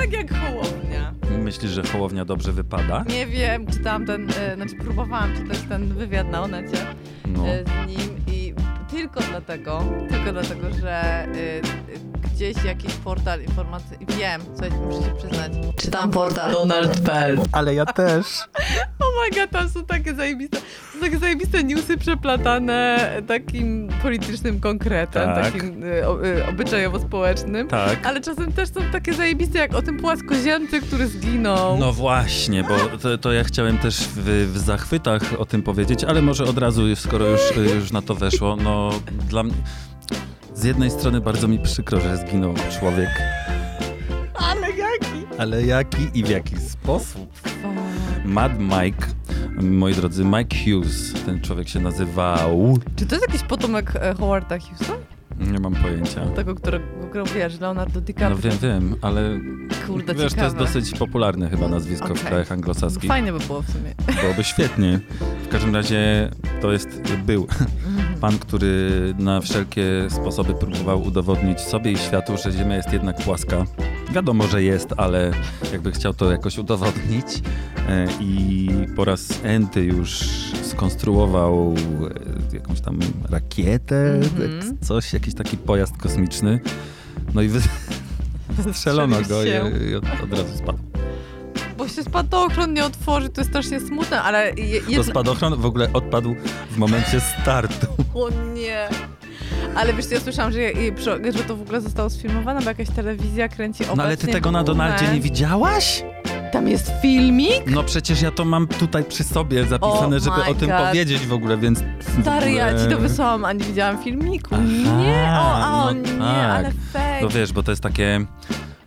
Tak jak Hołownia. Myślisz, że Hołownia dobrze wypada? Nie wiem, czytałam ten, e, znaczy próbowałam czytać ten wywiad na Onecie No. e, z nim i tylko dlatego, tylko dlatego, że e, gdzieś jakiś portal informacji, wiem, coś muszę się przyznać. Czytam portal Donald.pl. Ale ja też. Oh my god, tam są takie zajebiste, są takie zajebiste newsy przeplatane takim politycznym konkretem, Tak. takim y, y, obyczajowo-społecznym. Tak. Ale czasem też są takie zajebiste, jak o tym płaskoziemcy, który zginął. No właśnie, bo to, to ja chciałem też w, w zachwytach o tym powiedzieć, ale może od razu, skoro już, już na to weszło, no dla mnie... Z jednej strony bardzo mi przykro, że zginął człowiek, Ale jaki? ale jaki i w jaki sposób? Mad Mike, moi drodzy, Mike Hughes, ten człowiek się nazywał... Czy to jest jakiś potomek e, Howarda Hughesa? Nie mam pojęcia. Tego, którego grał, wiesz, Leonardo DiCaprio. No wiem, wiem, ale Kurde, wiesz, to jest ciekawe. dosyć popularne chyba nazwisko w Okej. krajach anglosaskich. Fajnie by było w sumie. Byłoby świetnie. W każdym razie to jest, był pan, który na wszelkie sposoby próbował udowodnić sobie i światu, że Ziemia jest jednak płaska. Wiadomo, że jest, ale jakby chciał to jakoś udowodnić e, i po raz enty już skonstruował e, jakąś tam rakietę, Mhm. tak, coś, jakiś taki pojazd kosmiczny. No i wy... strzelono go i, i od, od razu spadł. Bo się spadochron nie otworzy, to jest strasznie smutne, ale je, To jedna... spadochron w ogóle odpadł w momencie startu. O nie. Ale wiesz, ja słyszałam, że, że to w ogóle zostało sfilmowane, bo jakaś telewizja kręci obecnie No ale ty tego na. Donaldzie nie widziałaś? Tam jest filmik? No przecież ja to mam tutaj przy sobie zapisane, Oh żeby o tym God. powiedzieć w ogóle, więc... Stary, ja ci to wysłałam, a nie widziałam filmiku. Aha, nie, o, o no nie, tak. ale fake. No wiesz, bo to jest takie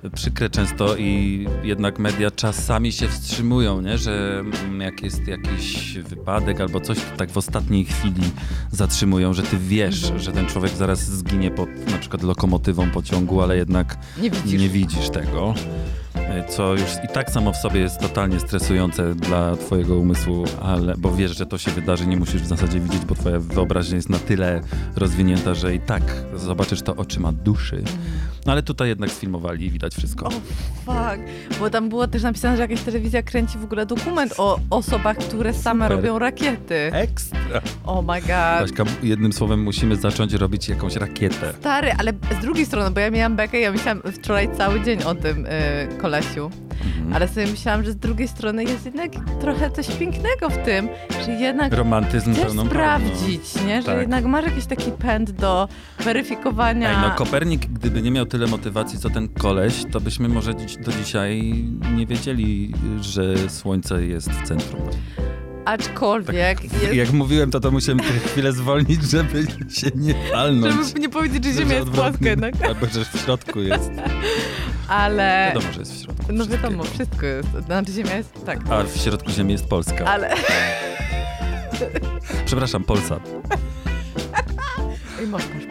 przykre często i jednak media czasami się wstrzymują, nie? że mm, jak jest jakiś wypadek albo coś, to tak w ostatniej chwili zatrzymują, że ty wiesz, że ten człowiek zaraz zginie pod na przykład lokomotywą pociągu, ale jednak nie widzisz. nie widzisz tego. e, Co już i tak samo w sobie jest totalnie stresujące dla twojego umysłu, ale bo wiesz, że to się wydarzy, nie musisz w zasadzie widzieć, bo twoja wyobraźnia jest na tyle rozwinięta, że i tak zobaczysz to oczyma duszy. No ale tutaj jednak sfilmowali i widać wszystko. O fuck, bo tam było też napisane, że jakaś telewizja kręci w ogóle dokument o osobach, które same Super. robią rakiety. Ekstra! Oh my god. Baśka, jednym słowem musimy zacząć robić jakąś rakietę. Stary, ale z drugiej strony, bo ja miałam bekę, ja myślałam wczoraj cały dzień o tym y, kolesiu, Mhm. ale sobie myślałam, że z drugiej strony jest jednak trochę coś pięknego w tym, że jednak Romantyzm chcesz pełną sprawdzić, nie? Że Tak. jednak masz jakiś taki pęd do weryfikowania. Ej, no Kopernik, gdyby nie miał tyle motywacji co ten koleś, to byśmy może dziś, do dzisiaj nie wiedzieli, że Słońce jest w centrum. Aczkolwiek jest, Jak mówiłem, to to musiałem chwilę zwolnić, żeby się nie palnąć. żeby nie powiedzieć, że Ziemia jest płaska jednak, Albo, że w środku jest. ale... Wiadomo, że jest w środku. No wiadomo, wszystko jest. Znaczy Ziemia jest, tak. A w środku Ziemi jest Polska. Ale... Przepraszam, Polsat. Masz paszport?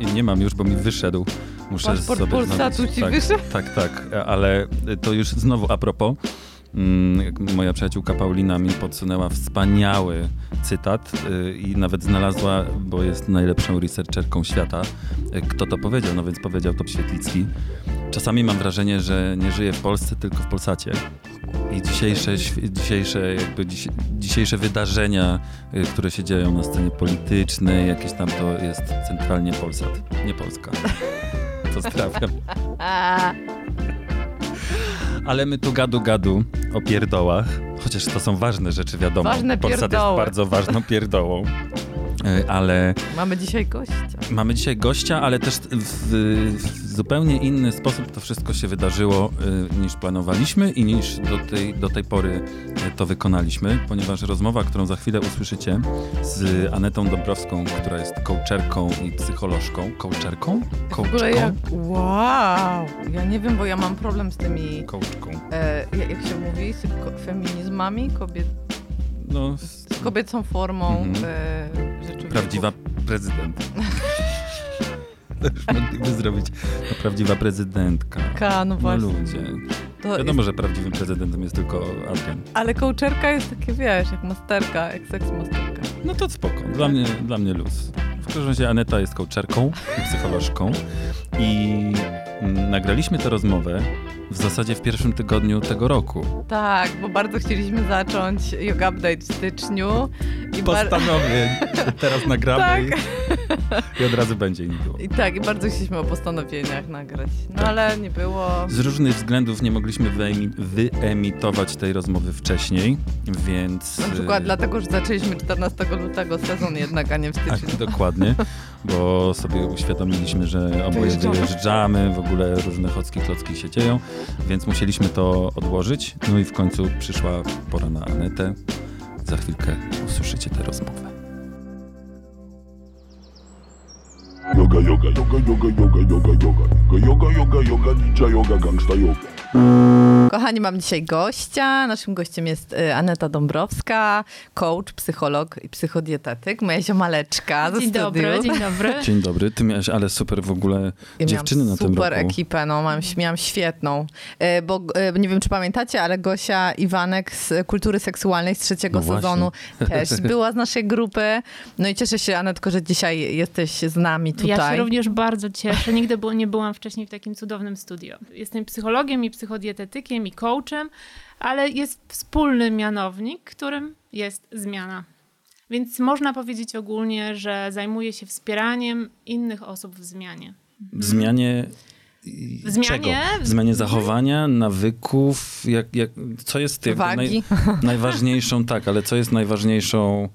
Nie, nie mam już, bo mi wyszedł. Muszę Paszport sobie Polsatu znaleźć. ci tak, wyszedł? Tak, tak, ale to już znowu a propos. Mm, Moja przyjaciółka Paulina mi podsunęła wspaniały cytat y, i nawet znalazła, bo jest najlepszą researcherką świata, y, kto to powiedział, no więc powiedział to Świetlicki. Czasami mam wrażenie, że nie żyję w Polsce, tylko w Polsacie. I dzisiejsze, dzisiejsze, jakby dziś, dzisiejsze wydarzenia, y, które się dzieją na scenie politycznej, jakieś tam to jest centralnie Polsat, nie Polska. Pozdrawiam. Ale my tu gadu gadu o pierdołach, chociaż to są ważne rzeczy, wiadomo. Ważne Polsat jest bardzo ważną pierdołą. E, ale Mamy dzisiaj gościa. mamy dzisiaj gościa, ale też w, w zupełnie inny sposób to wszystko się wydarzyło y, niż planowaliśmy i niż do tej, do tej pory y, to wykonaliśmy, ponieważ rozmowa, którą za chwilę usłyszycie z Anetą Dobrowską, która jest coacherką i psycholożką. Coacherką? W ogóle jak... Wow! Ja nie wiem, bo ja mam problem z tymi... Coachką. E, jak się mówi? Z feminizmami? Kobiet, No, z kobiecą formą Mhm. e, rzeczywistych. prawdziwa prezydent. To już mogliby zrobić. To prawdziwa prezydentka. Ka, no No właśnie. ludzie. To Wiadomo, że prawdziwym prezydentem jest tylko Adrian. Ale kołczerka jest takie, wiesz, jak masterka, jak seks masterka. No to spoko. Dla mnie, dla mnie luz. W każdym razie Aneta jest coacherką i psycholożką i mm, nagraliśmy tę rozmowę w zasadzie w pierwszym tygodniu tego roku. Tak, bo bardzo chcieliśmy zacząć Yoga Update w styczniu. I, Postanowień. Teraz nagramy Tak. i, i od razu będzie i nie było. I tak, i bardzo chcieliśmy o postanowieniach nagrać. No Tak. ale nie było. Z różnych względów nie mogliśmy wyemi- wyemitować tej rozmowy wcześniej, więc... Na y, przykład dlatego, że zaczęliśmy 14 lutego sezon jednak, a nie w Tak, styczniu. dokładnie, bo sobie uświadomiliśmy, że oboje Wyjeżdżamy. w ogóle różne chocki klocki się dzieją, więc musieliśmy to odłożyć. No i w końcu przyszła pora na Anetę. Za chwilkę usłyszycie tę rozmowę. Yoga, yoga, yoga, yoga, yoga, yoga, yoga, yoga, yoga, yoga, ninja yoga, gangsta yoga. Kochani, mam dzisiaj gościa. Naszym gościem jest y, Aneta Dąbrowska, coach, psycholog i psychodietetyk, moja ziomaleczka ze Dzień studiów. dobry, dzień dobry. Dzień dobry, ty miałeś ale super w ogóle Ja dziewczyny na tym super roku. ekipę, no mam, miałam świetną. E, Bo e, nie wiem, czy pamiętacie, ale Gosia Iwanek z Kultury Seksualnej z trzeciego No sezonu też była z naszej grupy. No i cieszę się, Anetko, że dzisiaj jesteś z nami tutaj. Ja się również bardzo cieszę. Nigdy nie byłam wcześniej w takim cudownym studio. Jestem psychologiem i psychodietetykiem i coachem, ale jest wspólny mianownik, którym jest zmiana. Więc można powiedzieć ogólnie, że zajmuję się wspieraniem innych osób w zmianie. W zmianie... W zmianie? Czego? W zmianie zachowania, nawyków, jak, jak, co jest Wagi. najważniejszą, tak, ale co jest najważniejszą,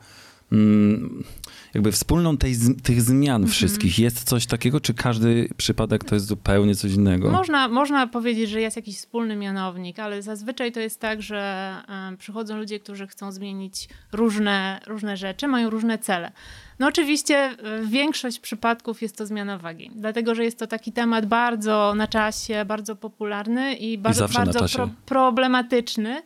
jakby wspólną tej, tych zmian Mhm. wszystkich? Jest coś takiego, czy każdy przypadek to jest zupełnie coś innego? Można, można powiedzieć, że jest jakiś wspólny mianownik, ale zazwyczaj to jest tak, że przychodzą ludzie, którzy chcą zmienić różne, różne rzeczy, mają różne cele. No oczywiście e, większość przypadków jest to zmiana wagi, dlatego że jest to taki temat bardzo na czasie, bardzo popularny i, bar- na bardzo pro- problematyczny.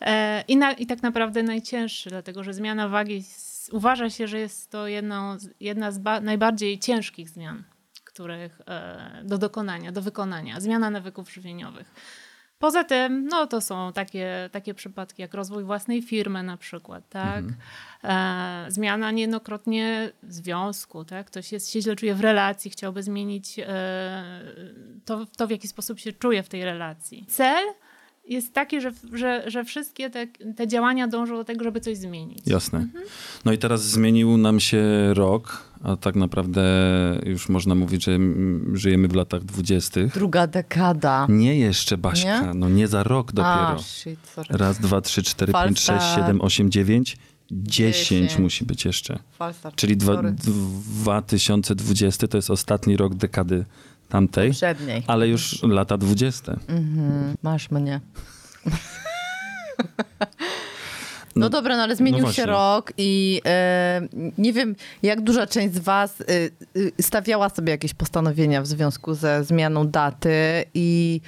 E, I, na, I tak naprawdę najcięższy, dlatego że zmiana wagi s- uważa się, że jest to jedną, z- jedna z ba- najbardziej ciężkich zmian, których e, do dokonania, do wykonania, zmiana nawyków żywieniowych. Poza tym, no to są takie, takie przypadki jak rozwój własnej firmy na przykład, tak? E, zmiana niejednokrotnie związku, tak? Ktoś jest, się źle czuje w relacji, chciałby zmienić e, to, to, w jaki sposób się czuje w tej relacji. Cel jest taki, że, że, że wszystkie te, te działania dążą do tego, żeby coś zmienić. Jasne. Mhm. No i teraz zmienił nam się rok, a tak naprawdę już można mówić, że żyjemy w latach dwudziestych. Druga dekada. Nie jeszcze, Baśka, Nie? no nie za rok dopiero. A, shit, sorry. Raz, dwa, trzy, cztery, pięć, sześć, siedem, osiem, dziewięć, dziesięć Dziesięć. musi być jeszcze. Falsa, Czyli dwa, sorry. 2020 to jest ostatni rok dekady tamtej, Poprzedniej. ale już lata 20. Mhm, masz mnie. No, No, dobra, no ale zmienił no się rok i e, nie wiem, jak duża część z was e, e, stawiała sobie jakieś postanowienia w związku ze zmianą daty i,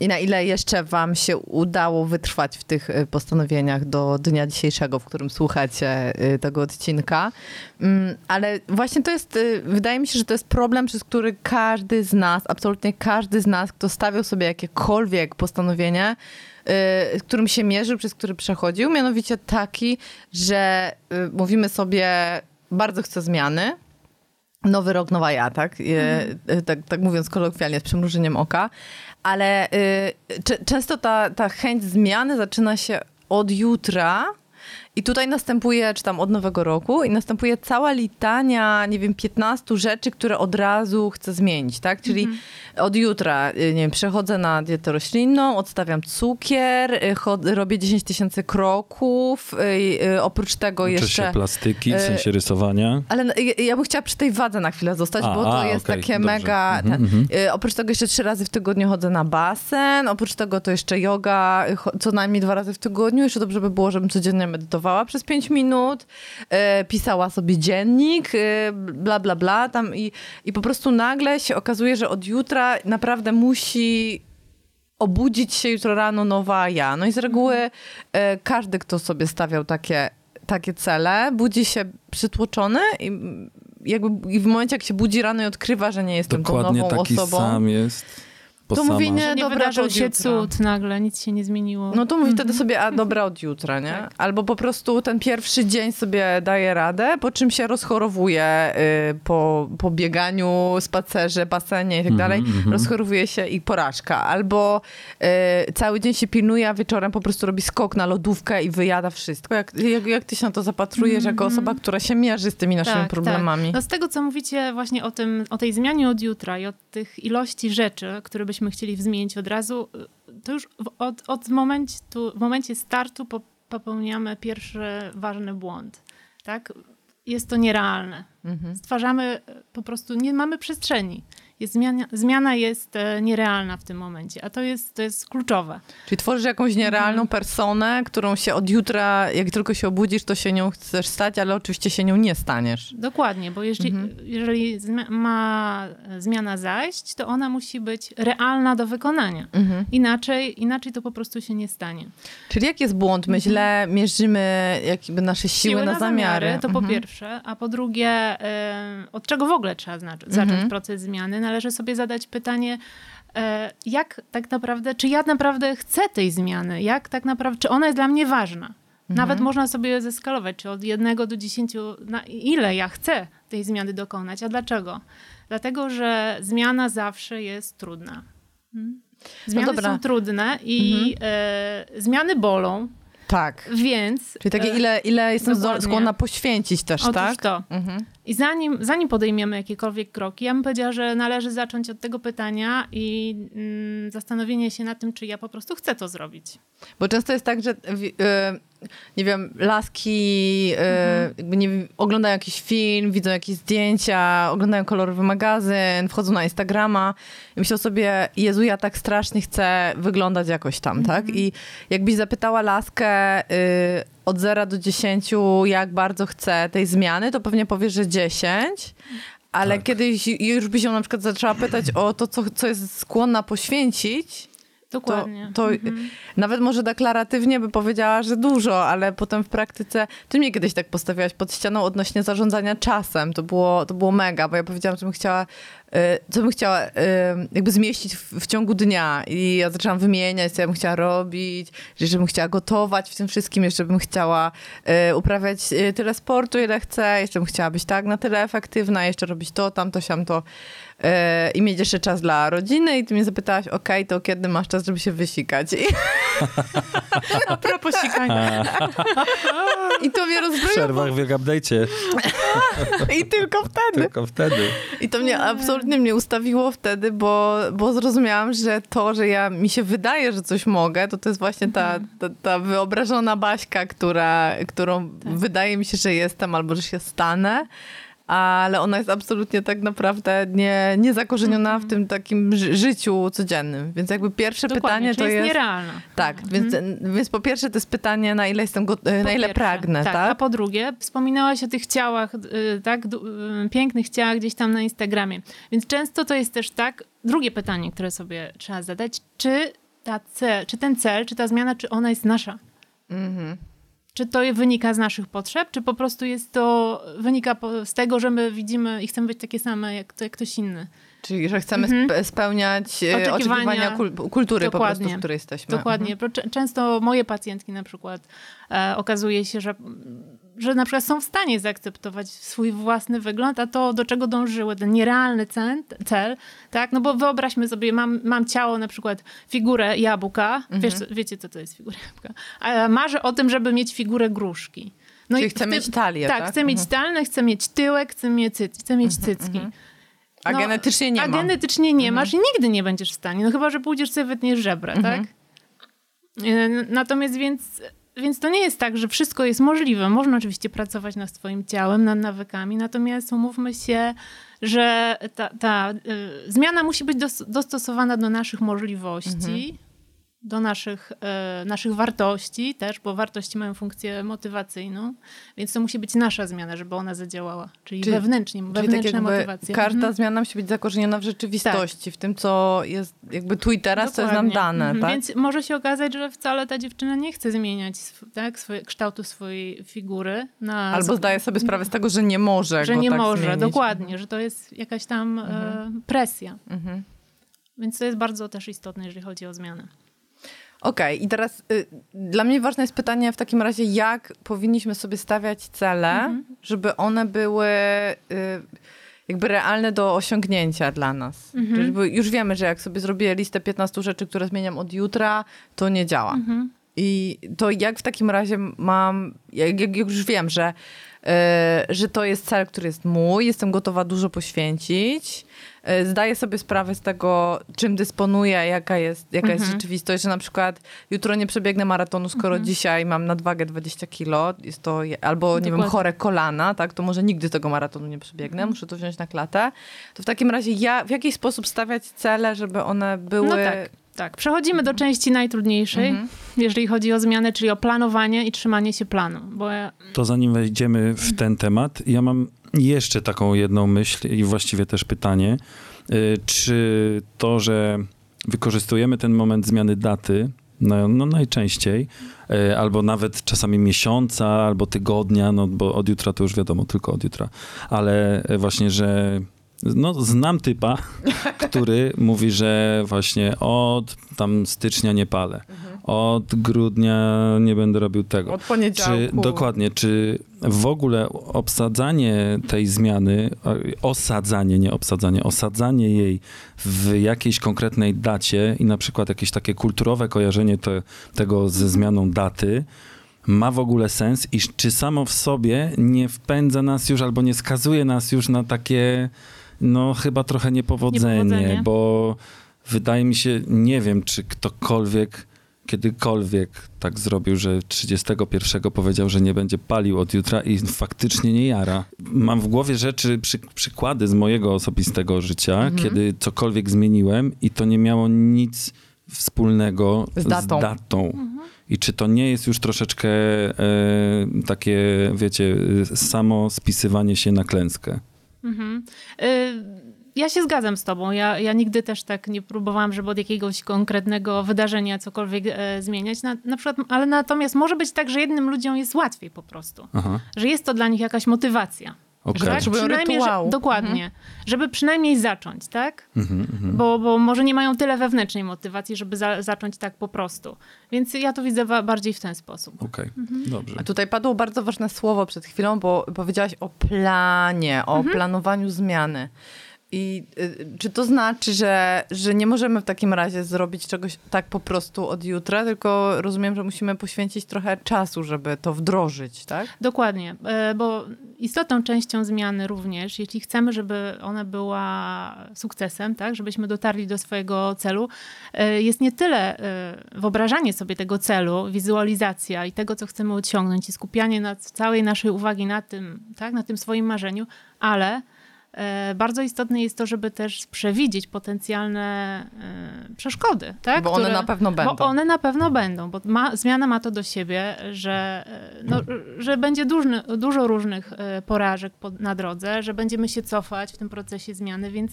i na ile jeszcze wam się udało wytrwać w tych e, postanowieniach do dnia dzisiejszego, w którym słuchacie e, tego odcinka. Mm, Ale właśnie to jest, e, wydaje mi się, że to jest problem, przez który każdy z nas, absolutnie każdy z nas, kto stawiał sobie jakiekolwiek postanowienie, y, z którym się mierzył, przez który przechodził, mianowicie taki, że y, mówimy sobie, bardzo chcę zmiany, nowy rok, nowa ja, tak? Y, y, tak, tak mówiąc kolokwialnie, z przymrużeniem oka, ale y, często ta, ta chęć zmiany zaczyna się od jutra I tutaj następuje, czy tam od nowego roku, i następuje cała litania, nie wiem, 15 rzeczy, które od razu chcę zmienić, tak? Czyli Mhm. od jutra, y, nie wiem, przechodzę na dietę roślinną, odstawiam cukier, y, robię 10 tysięcy kroków, y, y, oprócz tego Uczysz jeszcze... się plastyki, w sensie rysowania. Ale na- ja, ja bym chciała przy tej wadze na chwilę zostać, A, bo to a, jest okej, takie dobrze. mega... Ten, mhm. y, oprócz tego jeszcze trzy razy w tygodniu chodzę na basen, oprócz tego to jeszcze yoga co najmniej dwa razy w tygodniu. Jeszcze dobrze by było, żebym codziennie medytowała przez pięć minut, y, pisała sobie dziennik, y, bla, bla, bla. Tam i, I po prostu nagle się okazuje, że od jutra naprawdę musi obudzić się jutro rano nowa ja. No i z reguły e, każdy, kto sobie stawiał takie, takie cele, budzi się przytłoczony i jakby i w momencie, jak się budzi rano i odkrywa, że nie jestem tą Dokładnie nową taki osobą, sam jest. To sama. mówi nie- nie dobra, wydarzył to się cud nagle, nic się nie zmieniło. no to mówi wtedy sobie, a dobra, od jutra, nie? Tak. Albo po prostu ten pierwszy dzień sobie daje radę, po czym się rozchorowuje y, po, po bieganiu, spacerze, basenie i tak dalej. Rozchorowuje się i porażka. Albo y, cały dzień się pilnuje, a wieczorem po prostu robi skok na lodówkę i wyjada wszystko. Jak, jak, jak ty się na to zapatrujesz jako osoba, która się mierzy z tymi naszymi problemami? Tak. No z tego, co mówicie właśnie o, tym, o tej zmianie od jutra i od tych ilości rzeczy, które byśmy chcieli zmienić od razu, to już w, od, od momentu, w momencie startu po, popełniamy pierwszy ważny błąd. Tak? Jest to nierealne. Mhm. Stwarzamy e, po prostu, nie mamy przestrzeni. Jest zmiana, zmiana jest e, nierealna w tym momencie, a to jest, to jest kluczowe. Czyli tworzysz jakąś nierealną personę, którą się od jutra, jak tylko się obudzisz, to się nią chcesz stać, ale oczywiście się nią nie staniesz. Dokładnie, bo jeżeli, jeżeli zmi- ma zmiana zajść, to ona musi być realna do wykonania. Inaczej, inaczej to po prostu się nie stanie. Czyli jak jest błąd? My źle mierzymy jakby nasze siły, na, zamiary. to po Mhm. pierwsze, a po drugie, e, od czego w ogóle trzeba zacząć proces zmiany? Należy sobie zadać pytanie, e, jak tak naprawdę, czy ja naprawdę chcę tej zmiany? Jak tak naprawdę, czy ona jest dla mnie ważna? Nawet można sobie zeskalować, czy od jednego do dziesięciu, na ile ja chcę tej zmiany dokonać, a dlaczego? Dlatego, że zmiana zawsze jest trudna. Hmm? Zmiany No są trudne i e, zmiany bolą, Tak. więc... Czyli takie e, ile, ile jestem dokładnie. skłonna poświęcić też, Otóż tak? to. Mhm. I zanim, zanim podejmiemy jakiekolwiek kroki, ja bym powiedziała, że należy zacząć od tego pytania i mm, zastanowienia się nad tym, czy ja po prostu chcę to zrobić. Bo często jest tak, że wi- y, nie wiem, laski y, Mhm. nie, oglądają jakiś film, widzą jakieś zdjęcia, oglądają kolorowy magazyn, wchodzą na Instagrama i myślą sobie, Jezu, ja tak strasznie chcę wyglądać jakoś tam, Mhm. tak? I jakbyś zapytała laskę y, od 0 do 10, jak bardzo chce tej zmiany, to pewnie powie, że 10. Ale Tak. kiedyś już byś ją na przykład zaczęła pytać o to, co, co jest skłonna poświęcić, to, Dokładnie. to nawet może deklaratywnie by powiedziała, że dużo, ale potem w praktyce. Ty mnie kiedyś tak postawiłaś pod ścianą odnośnie zarządzania czasem. To było, to było mega, bo ja powiedziałam, co bym chciała, y, co bym chciała y, jakby zmieścić w, w ciągu dnia. I ja zaczęłam wymieniać, co ja bym chciała robić, że bym chciała gotować w tym wszystkim, jeszcze bym chciała y, uprawiać y, tyle sportu, ile chcę, jeszcze bym chciała być tak na tyle efektywna, jeszcze robić to, tamto, siamto. y, I mieć jeszcze czas dla rodziny i ty mnie zapytałaś, okej, to kiedy masz czas, żeby się wysikać? I, A propos sikania. i to mnie W rozbroiło, przerwach w update'cie, i tylko wtedy. tylko wtedy. I to mnie absolutnie mnie ustawiło wtedy, bo, bo zrozumiałam, że to, że ja mi się wydaje, że coś mogę, to to jest właśnie ta, ta, ta wyobrażona Baśka, która, którą wydaje mi się, że jestem albo że się stanę. Ale ona jest absolutnie tak naprawdę nie, nie zakorzeniona w tym takim ży- życiu codziennym. Więc jakby pierwsze Dokładnie, pytanie to jest... jest nierealna. Tak, więc, więc po pierwsze to jest pytanie, na ile jestem, go, na ile pierwsze, pragnę, tak? A po drugie, wspominałaś o tych ciałach, y, tak, y, pięknych ciałach gdzieś tam na Instagramie. Więc często to jest też tak, drugie pytanie, które sobie trzeba zadać, czy ta cel, czy ten cel, czy ta zmiana, czy ona jest nasza? Mhm. Czy to wynika z naszych potrzeb, czy po prostu jest to, wynika po- z tego, że my widzimy i chcemy być takie same jak, jak ktoś inny? Czyli, że chcemy Mhm. spe- spełniać e, oczekiwania, Oczekiwania. kul- kultury po Dokładnie. prostu, w której jesteśmy. Dokładnie. Cze- Często moje pacjentki na przykład e, okazuje się, że, że na przykład są w stanie zaakceptować swój własny wygląd, a to, do czego dążyły, ten nierealny cel, cel tak? No bo wyobraźmy sobie, mam, mam ciało, na przykład figurę jabłka, Mhm. Wiesz, wiecie, co to jest figura jabłka, a marzę o tym, żeby mieć figurę gruszki. No Czyli i chcę w tym- mieć talię, tak? chcę mieć talnę, chcę mieć tyłek, chcę mieć, cyc, chcę mieć cycki. A No, genetycznie nie a ma. genetycznie nie masz i nigdy nie będziesz w stanie. No chyba, że pójdziesz sobie wytniesz żebra, tak? E, Natomiast więc, więc to nie jest tak, że wszystko jest możliwe. Można oczywiście pracować nad swoim ciałem, nad nawykami, natomiast umówmy się, że ta, ta y, zmiana musi być dos, dostosowana do naszych możliwości, do naszych, e, naszych wartości też, bo wartości mają funkcję motywacyjną, więc to musi być nasza zmiana, żeby ona zadziałała. Czyli, Czyli- wewnętrznie, Czyli wewnętrzna tak motywacja. każda Mhm. zmiana musi być zakorzeniona w rzeczywistości, w tym, co jest jakby tu i teraz, co jest nam Dokładnie. dane, Mhm. tak? Więc może się okazać, że wcale ta dziewczyna nie chce zmieniać tak, swoje, kształtu swojej figury. Na Albo zdaje sobie sprawę z tego, że nie może że nie tak może, zmienić. dokładnie, że to jest jakaś tam e, presja. Mhm. Więc to jest bardzo też istotne, jeżeli chodzi o zmianę. Okej, i teraz y, dla mnie ważne jest pytanie w takim razie, jak powinniśmy sobie stawiać cele, Mhm. żeby one były y, jakby realne do osiągnięcia dla nas. Mhm. Czyli już wiemy, że jak sobie zrobię listę 15 rzeczy, które zmieniam od jutra, to nie działa. Mhm. I to jak w takim razie mam, jak, jak już wiem, że, y, że to jest cel, który jest mój, jestem gotowa dużo poświęcić, zdaję sobie sprawę z tego, czym dysponuję, jaka jest, jaka jest Mhm. rzeczywistość, że na przykład jutro nie przebiegnę maratonu, skoro Mhm. dzisiaj mam nadwagę 20 kilo, jest to, albo nie wiem, Dokładnie. chore kolana, tak, to może nigdy tego maratonu nie przebiegnę, Mhm. muszę to wziąć na klatę. To w takim razie ja, w jaki sposób stawiać cele, żeby one były... No tak, tak. Przechodzimy do części najtrudniejszej, Mhm. jeżeli chodzi o zmianę, czyli o planowanie i trzymanie się planu. Bo ja, To zanim wejdziemy w ten temat, ja mam jeszcze taką jedną myśl i właściwie też pytanie. Y, Czy to, że wykorzystujemy ten moment zmiany daty, no, no najczęściej, y, albo nawet czasami miesiąca, albo tygodnia, no bo od jutra to już wiadomo, tylko od jutra, ale właśnie, że no, znam typa, który mówi, że właśnie od tam stycznia nie palę, od grudnia nie będę robił tego. Od poniedziałku. Czy, dokładnie, czy w ogóle obsadzanie tej zmiany, osadzanie, nie obsadzanie, osadzanie jej w jakiejś konkretnej dacie i na przykład jakieś takie kulturowe kojarzenie te, tego ze zmianą daty, ma w ogóle sens i czy samo w sobie nie wpędza nas już albo nie skazuje nas już na takie, no chyba trochę niepowodzenie, Niepowodzenie. bo wydaje mi się, nie wiem, czy ktokolwiek kiedykolwiek tak zrobił, że 31 powiedział, że nie będzie palił od jutra i faktycznie nie jara. Mam w głowie rzeczy, przy, przykłady z mojego osobistego życia, Mhm. kiedy cokolwiek zmieniłem i to nie miało nic wspólnego Z datą. I czy to nie jest już troszeczkę e, takie, wiecie, samo spisywanie się na klęskę? Mhm. Y, Ja się zgadzam z tobą. Ja, ja nigdy też tak nie próbowałam, żeby od jakiegoś konkretnego wydarzenia cokolwiek e, zmieniać. Na, na przykład, ale natomiast może być tak, że jednym ludziom jest łatwiej po prostu. Aha, Że jest to dla nich jakaś motywacja. okej. Tak, Potrzebują Przynajmniej, rytuału. Że, dokładnie. Żeby przynajmniej zacząć, tak? Mhm, mhm. Bo, bo może nie mają tyle wewnętrznej motywacji, żeby za, zacząć tak po prostu. Więc ja to widzę bardziej w ten sposób. Okej, Mhm. dobrze. A tutaj padło bardzo ważne słowo przed chwilą, bo powiedziałaś o planie, o Mhm. planowaniu zmiany. I y, czy to znaczy, że, że nie możemy w takim razie zrobić czegoś tak po prostu od jutra, tylko rozumiem, że musimy poświęcić trochę czasu, żeby to wdrożyć, tak? Dokładnie, e, bo istotną częścią zmiany również, jeśli chcemy, żeby ona była sukcesem, tak, żebyśmy dotarli do swojego celu, e, jest nie tyle e, wyobrażanie sobie tego celu, wizualizacja i tego, co chcemy osiągnąć i skupianie na całej naszej uwagi na tym, tak, na tym swoim marzeniu, ale bardzo istotne jest to, żeby też przewidzieć potencjalne e, przeszkody, tak? Bo one na pewno będą. Bo one na pewno będą, bo ma, zmiana ma to do siebie, że, e, no, że będzie dużny, dużo różnych e, porażek po, na drodze, że będziemy się cofać w tym procesie zmiany, więc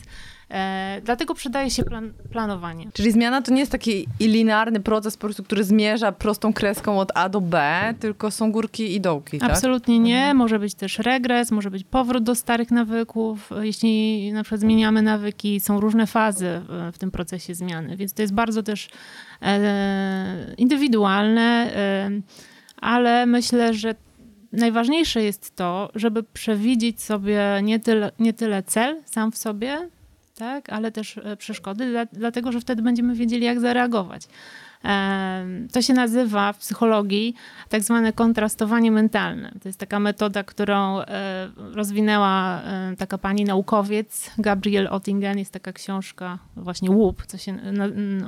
e, dlatego przydaje się plan, planowanie. Czyli zmiana to nie jest taki linearny proces, po prostu, który zmierza prostą kreską od A do B, tylko są górki i dołki, tak? Absolutnie nie. Może być też regres, może być powrót do starych nawyków. Jeśli na przykład zmieniamy nawyki, są różne fazy w, w tym procesie zmiany, więc to jest bardzo też e, indywidualne, e, ale myślę, że najważniejsze jest to, żeby przewidzieć sobie nie tyle, nie tyle cel sam w sobie, tak, ale też e, przeszkody, dla, dlatego że wtedy będziemy wiedzieli, jak zareagować. To się nazywa w psychologii tak zwane kontrastowanie mentalne. To jest taka metoda, którą e, rozwinęła e, taka pani naukowiec Gabriel Ottingen. Jest taka książka, właśnie łup, co się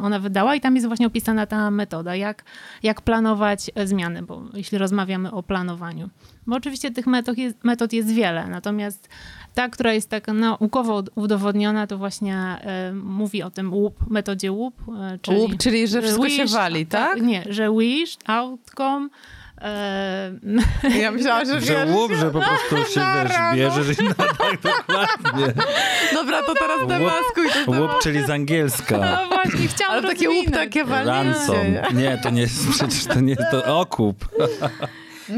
ona wydała i tam jest właśnie opisana ta metoda, jak, jak planować zmiany, bo jeśli rozmawiamy o planowaniu. Bo oczywiście tych metod jest, metod jest wiele, natomiast ta, która jest tak naukowo udowodniona, to właśnie e, mówi o tym łup, metodzie łup. E, czyli, łup, czyli że wszystko wished, się wali, tak? tak? Nie, że wished, outcome, e, ja myślałam, że, że łup, że po prostu się wiesz, bierzesz i no, tak dokładnie. Dobra, to teraz demaskuj to Łup, czyli z angielska. No właśnie, chciałam Ale takie łup, takie walnięcie. Ransom. Nie, to nie jest, przecież to nie jest, to okup.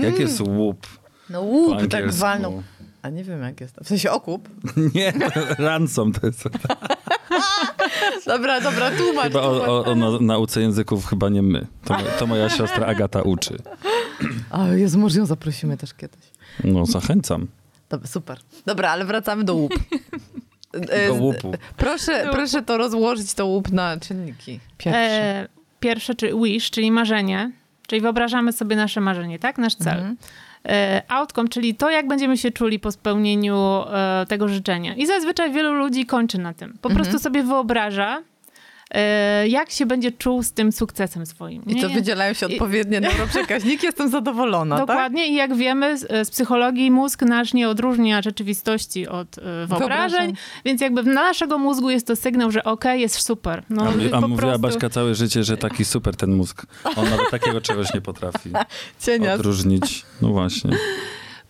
Jak jest łup? No łup, tak walną. A nie wiem, jak jest. W sensie okup? Nie, ransom to jest. dobra, dobra, tłumacz. Chyba o, o, o nauce języków chyba nie my. To, to moja siostra Agata uczy. A jest może ją zaprosimy też kiedyś. No, zachęcam. Dobra, super. Dobra, ale wracamy do łup. Do łupu. Proszę, proszę to rozłożyć, to łup na czynniki. Pierwsze. E, pierwsze, czyli wish, czyli marzenie. Czyli wyobrażamy sobie nasze marzenie, tak? Nasz cel. Mhm. E, outcome, czyli to, jak będziemy się czuli po spełnieniu e, tego życzenia. I zazwyczaj wielu ludzi kończy na tym. Po mhm. prostu sobie wyobraża, jak się będzie czuł z tym sukcesem swoim. Nie? I to wydzielają się odpowiednie I... neuroprzekaźniki, jestem zadowolona, tak? Dokładnie tak? i jak wiemy z, z, psychologii mózg nasz nie odróżnia rzeczywistości od y, wyobrażeń, wyobrażeń, więc jakby dla naszego mózgu jest to sygnał, że okej, okay, jest super. No, a, a mówiła prostu... Baśka całe życie, że taki super ten mózg. On nawet takiego czegoś nie potrafi Cienia. odróżnić. No właśnie.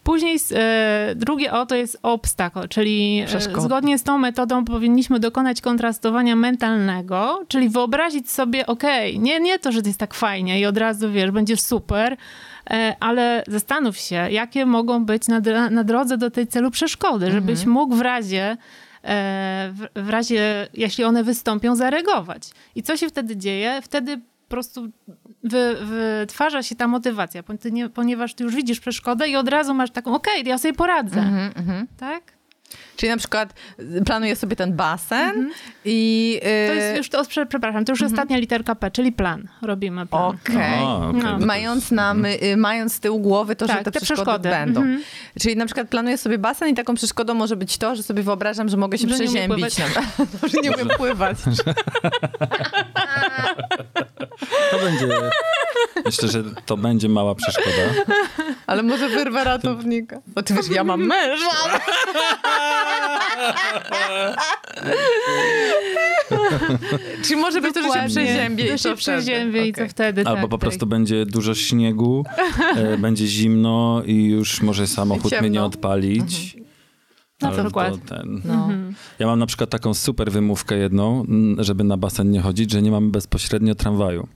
Później e, drugie O to jest obstacle, czyli e, zgodnie z tą metodą powinniśmy dokonać kontrastowania mentalnego, czyli wyobrazić sobie, okej, okay, nie, nie to, że to jest tak fajnie i od razu, wiesz, będzie super, e, ale zastanów się, jakie mogą być na, na drodze do tej celu przeszkody, mhm. żebyś mógł w razie e, w, w razie, jeśli one wystąpią, zareagować. I co się wtedy dzieje? Wtedy prostu wy, wytwarza się ta motywacja, ponieważ ty już widzisz przeszkodę i od razu masz taką, okej, okay, ja sobie poradzę. Mm -hmm, tak? Czyli na przykład planuję sobie ten basen mm -hmm. i... Yy... To jest już, to, przepraszam, to już mm -hmm. ostatnia literka P, czyli plan. Robimy plan. Okej. Okay. No. Mając, na, my, mając z tyłu głowy to, tak, że te, te przeszkody, przeszkody, będą. Mm -hmm. Czyli na przykład planuję sobie basen i taką przeszkodą może być to, że sobie wyobrażam, że mogę się że przeziębić. Nie że nie umiem pływać. To będzie. Myślę, że to będzie mała przeszkoda. Ale może wyrwę ratownika. Bo ty wiesz, ja mam męża. Czy może być to, że się przeziębie i się przeziębie i co wtedy. Albo tak, po prostu tak. będzie dużo śniegu, e, będzie zimno i już może samochód mnie nie odpalić. Mhm. Na przykład. Ten. No. Ja mam na przykład taką super wymówkę jedną, żeby na basen nie chodzić, że nie mam bezpośrednio tramwaju.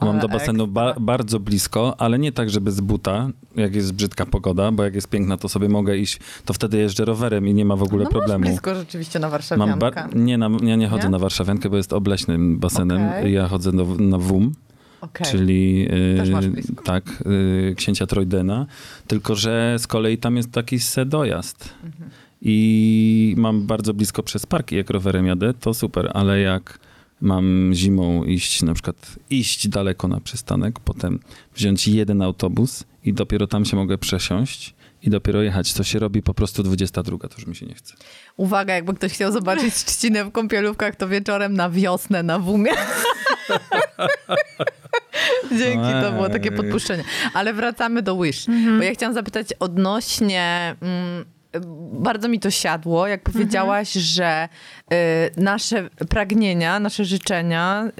Mam do basenu ba bardzo blisko, ale nie tak, żeby z buta, jak jest brzydka pogoda, bo jak jest piękna, to sobie mogę iść, to wtedy jeżdżę rowerem i nie ma w ogóle no problemu. Masz blisko rzeczywiście na Warszawiankę. nie, na, ja nie chodzę nie? na Warszawiankę, bo jest obleśnym basenem. Okay. Ja chodzę do, na WUM. Okay. Czyli yy, tak, yy, księcia Trojdena, tylko że z kolei tam jest taki sedojazd. Mhm. I mam bardzo blisko przez parki, jak rowerem jadę, to super, ale jak mam zimą iść, na przykład iść daleko na przystanek, potem wziąć jeden autobus i dopiero tam się mogę przesiąść i dopiero jechać. To się robi po prostu 22, to już mi się nie chce. Uwaga, jakby ktoś chciał zobaczyć trzcinę w kąpielówkach, to wieczorem na wiosnę na Wumie. Dzięki, to było takie podpuszczenie. Ale wracamy do Wish, mhm. bo ja chciałam zapytać odnośnie... Mm, bardzo mi to siadło, jak powiedziałaś, mhm. że y, nasze pragnienia, nasze życzenia,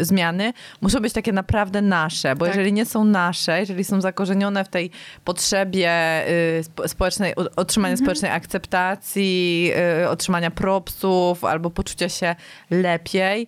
y, zmiany muszą być takie naprawdę nasze, bo tak. jeżeli nie są nasze, jeżeli są zakorzenione w tej potrzebie y, społecznej, otrzymania mhm. społecznej akceptacji, y, otrzymania propsów albo poczucia się lepiej,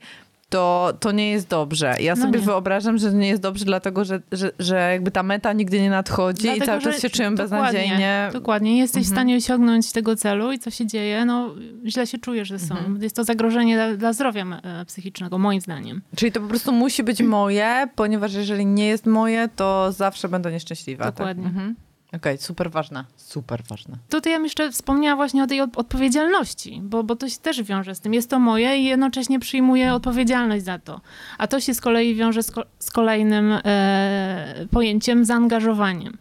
to, to nie jest dobrze. Ja no sobie nie. wyobrażam, że nie jest dobrze, dlatego że, że, że jakby ta meta nigdy nie nadchodzi dlatego, i cały czas się czuję beznadziejnie. Dokładnie. Nie jesteś mhm. w stanie osiągnąć tego celu i co się dzieje? No, źle się czujesz ze sobą. Mhm. Jest to zagrożenie dla, dla zdrowia e, psychicznego, moim zdaniem. Czyli to po prostu musi być moje, ponieważ jeżeli nie jest moje, to zawsze będę nieszczęśliwa. Tak? Dokładnie. Tak? Mhm. Okej, super ważne. Super ważne. Tutaj ja bym jeszcze wspomniała właśnie o tej od- odpowiedzialności, bo, bo to się też wiąże z tym. Jest to moje i jednocześnie przyjmuję odpowiedzialność za to. A to się z kolei wiąże z, ko- z kolejnym e, pojęciem zaangażowaniem.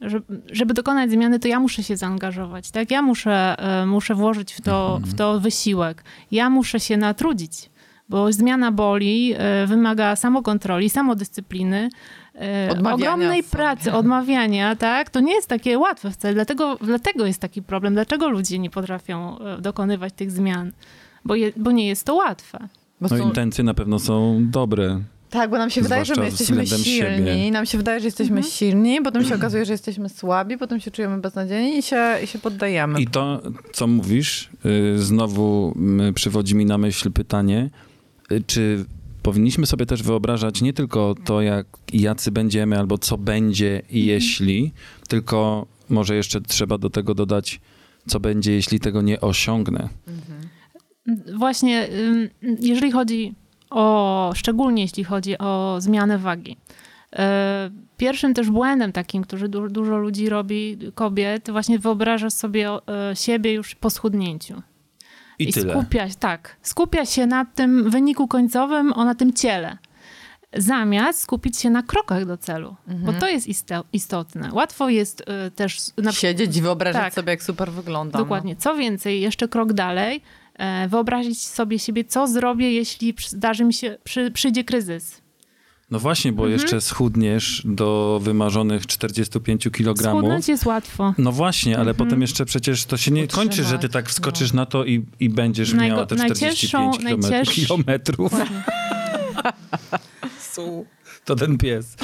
Żeby, żeby dokonać zmiany, to ja muszę się zaangażować, tak? Ja muszę, e, muszę włożyć w to, w to wysiłek. Ja muszę się natrudzić, bo zmiana boli, e, wymaga samokontroli, samodyscypliny, Odmawiania ogromnej sobie. pracy, odmawiania, tak? To nie jest takie łatwe wcale, dlatego, dlatego jest taki problem. Dlaczego ludzie nie potrafią e, dokonywać tych zmian? Bo, je, bo nie jest to łatwe. Bo No są- intencje na pewno są dobre. Tak, bo nam się wydaje, że my jesteśmy silni. siebie. Nam się wydaje, że jesteśmy silni, potem się okazuje, że jesteśmy słabi, potem się czujemy beznadziejni i się, i się poddajemy. I to, co mówisz, y, znowu y, przywodzi mi na myśl pytanie, y, czy powinniśmy sobie też wyobrażać nie tylko to, jak jacy będziemy, albo co będzie i jeśli, tylko może jeszcze trzeba do tego dodać, co będzie, jeśli tego nie osiągnę. Właśnie, ym, jeżeli chodzi o, szczególnie jeśli chodzi o zmianę wagi. E, Pierwszym też błędem takim, który du- dużo ludzi robi, kobiet, właśnie wyobraża sobie e, siebie już po schudnięciu. I, tyle. skupia się, tak, skupia się na tym wyniku końcowym, o na tym ciele. Zamiast skupić się na krokach do celu, bo to jest istotne. Łatwo jest e, też na Siedzieć i wyobrażać Tak. sobie, jak super wyglądam. Dokładnie. Co więcej, jeszcze krok dalej, e, wyobrazić sobie siebie, co zrobię, jeśli zdarzy mi się, przy, przyjdzie kryzys. No właśnie, bo Mhm. jeszcze schudniesz do wymarzonych 45 kg. Schudnąć jest łatwo. No właśnie, ale Mhm. potem jeszcze przecież to się nie kończy, że ty tak wskoczysz na to i, i będziesz Najgo- miała te najcięższą- 45 kilometrów. najcięższ- kilometrów. To ten pies.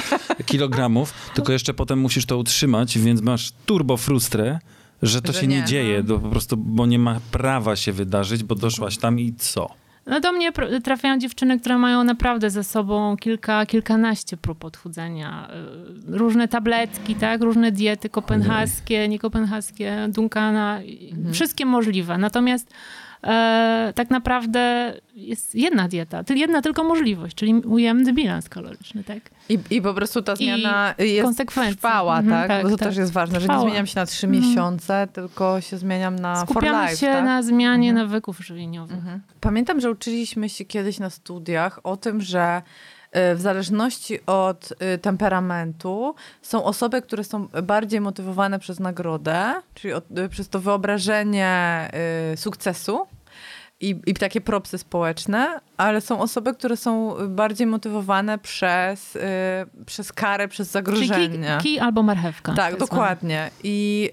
Kilogramów, tylko jeszcze potem musisz to utrzymać, więc masz turbo frustrę, że to Że się nie, nie. dzieje, to po prostu, bo nie ma prawa się wydarzyć, bo doszłaś tam i co? No do mnie trafiają dziewczyny, które mają naprawdę ze sobą kilka, kilkanaście prób odchudzenia. Y, Różne tabletki, tak? Różne diety kopenhaskie, niekopenhaskie, Duncana, i wszystkie możliwe. Natomiast e, tak naprawdę jest jedna dieta, jedna tylko możliwość, czyli ujemny bilans kaloryczny, tak? I, I po prostu ta zmiana jest konsekwencje. trwała, Mhm, tak? tak, Bo to tak. też jest ważne, że nie Trwała. zmieniam się na trzy miesiące, tylko się zmieniam na for Skupiamy life, się tak? na zmianie nawyków żywieniowych. Pamiętam, że uczyliśmy się kiedyś na studiach o tym, że y, w zależności od y, temperamentu są osoby, które są bardziej motywowane przez nagrodę, czyli od, y, przez to wyobrażenie sukcesu. I, I takie propsy społeczne, ale są osoby, które są bardziej motywowane przez, y, przez karę, przez zagrożenie. kij, kij albo marchewka. Tak, dokładnie. I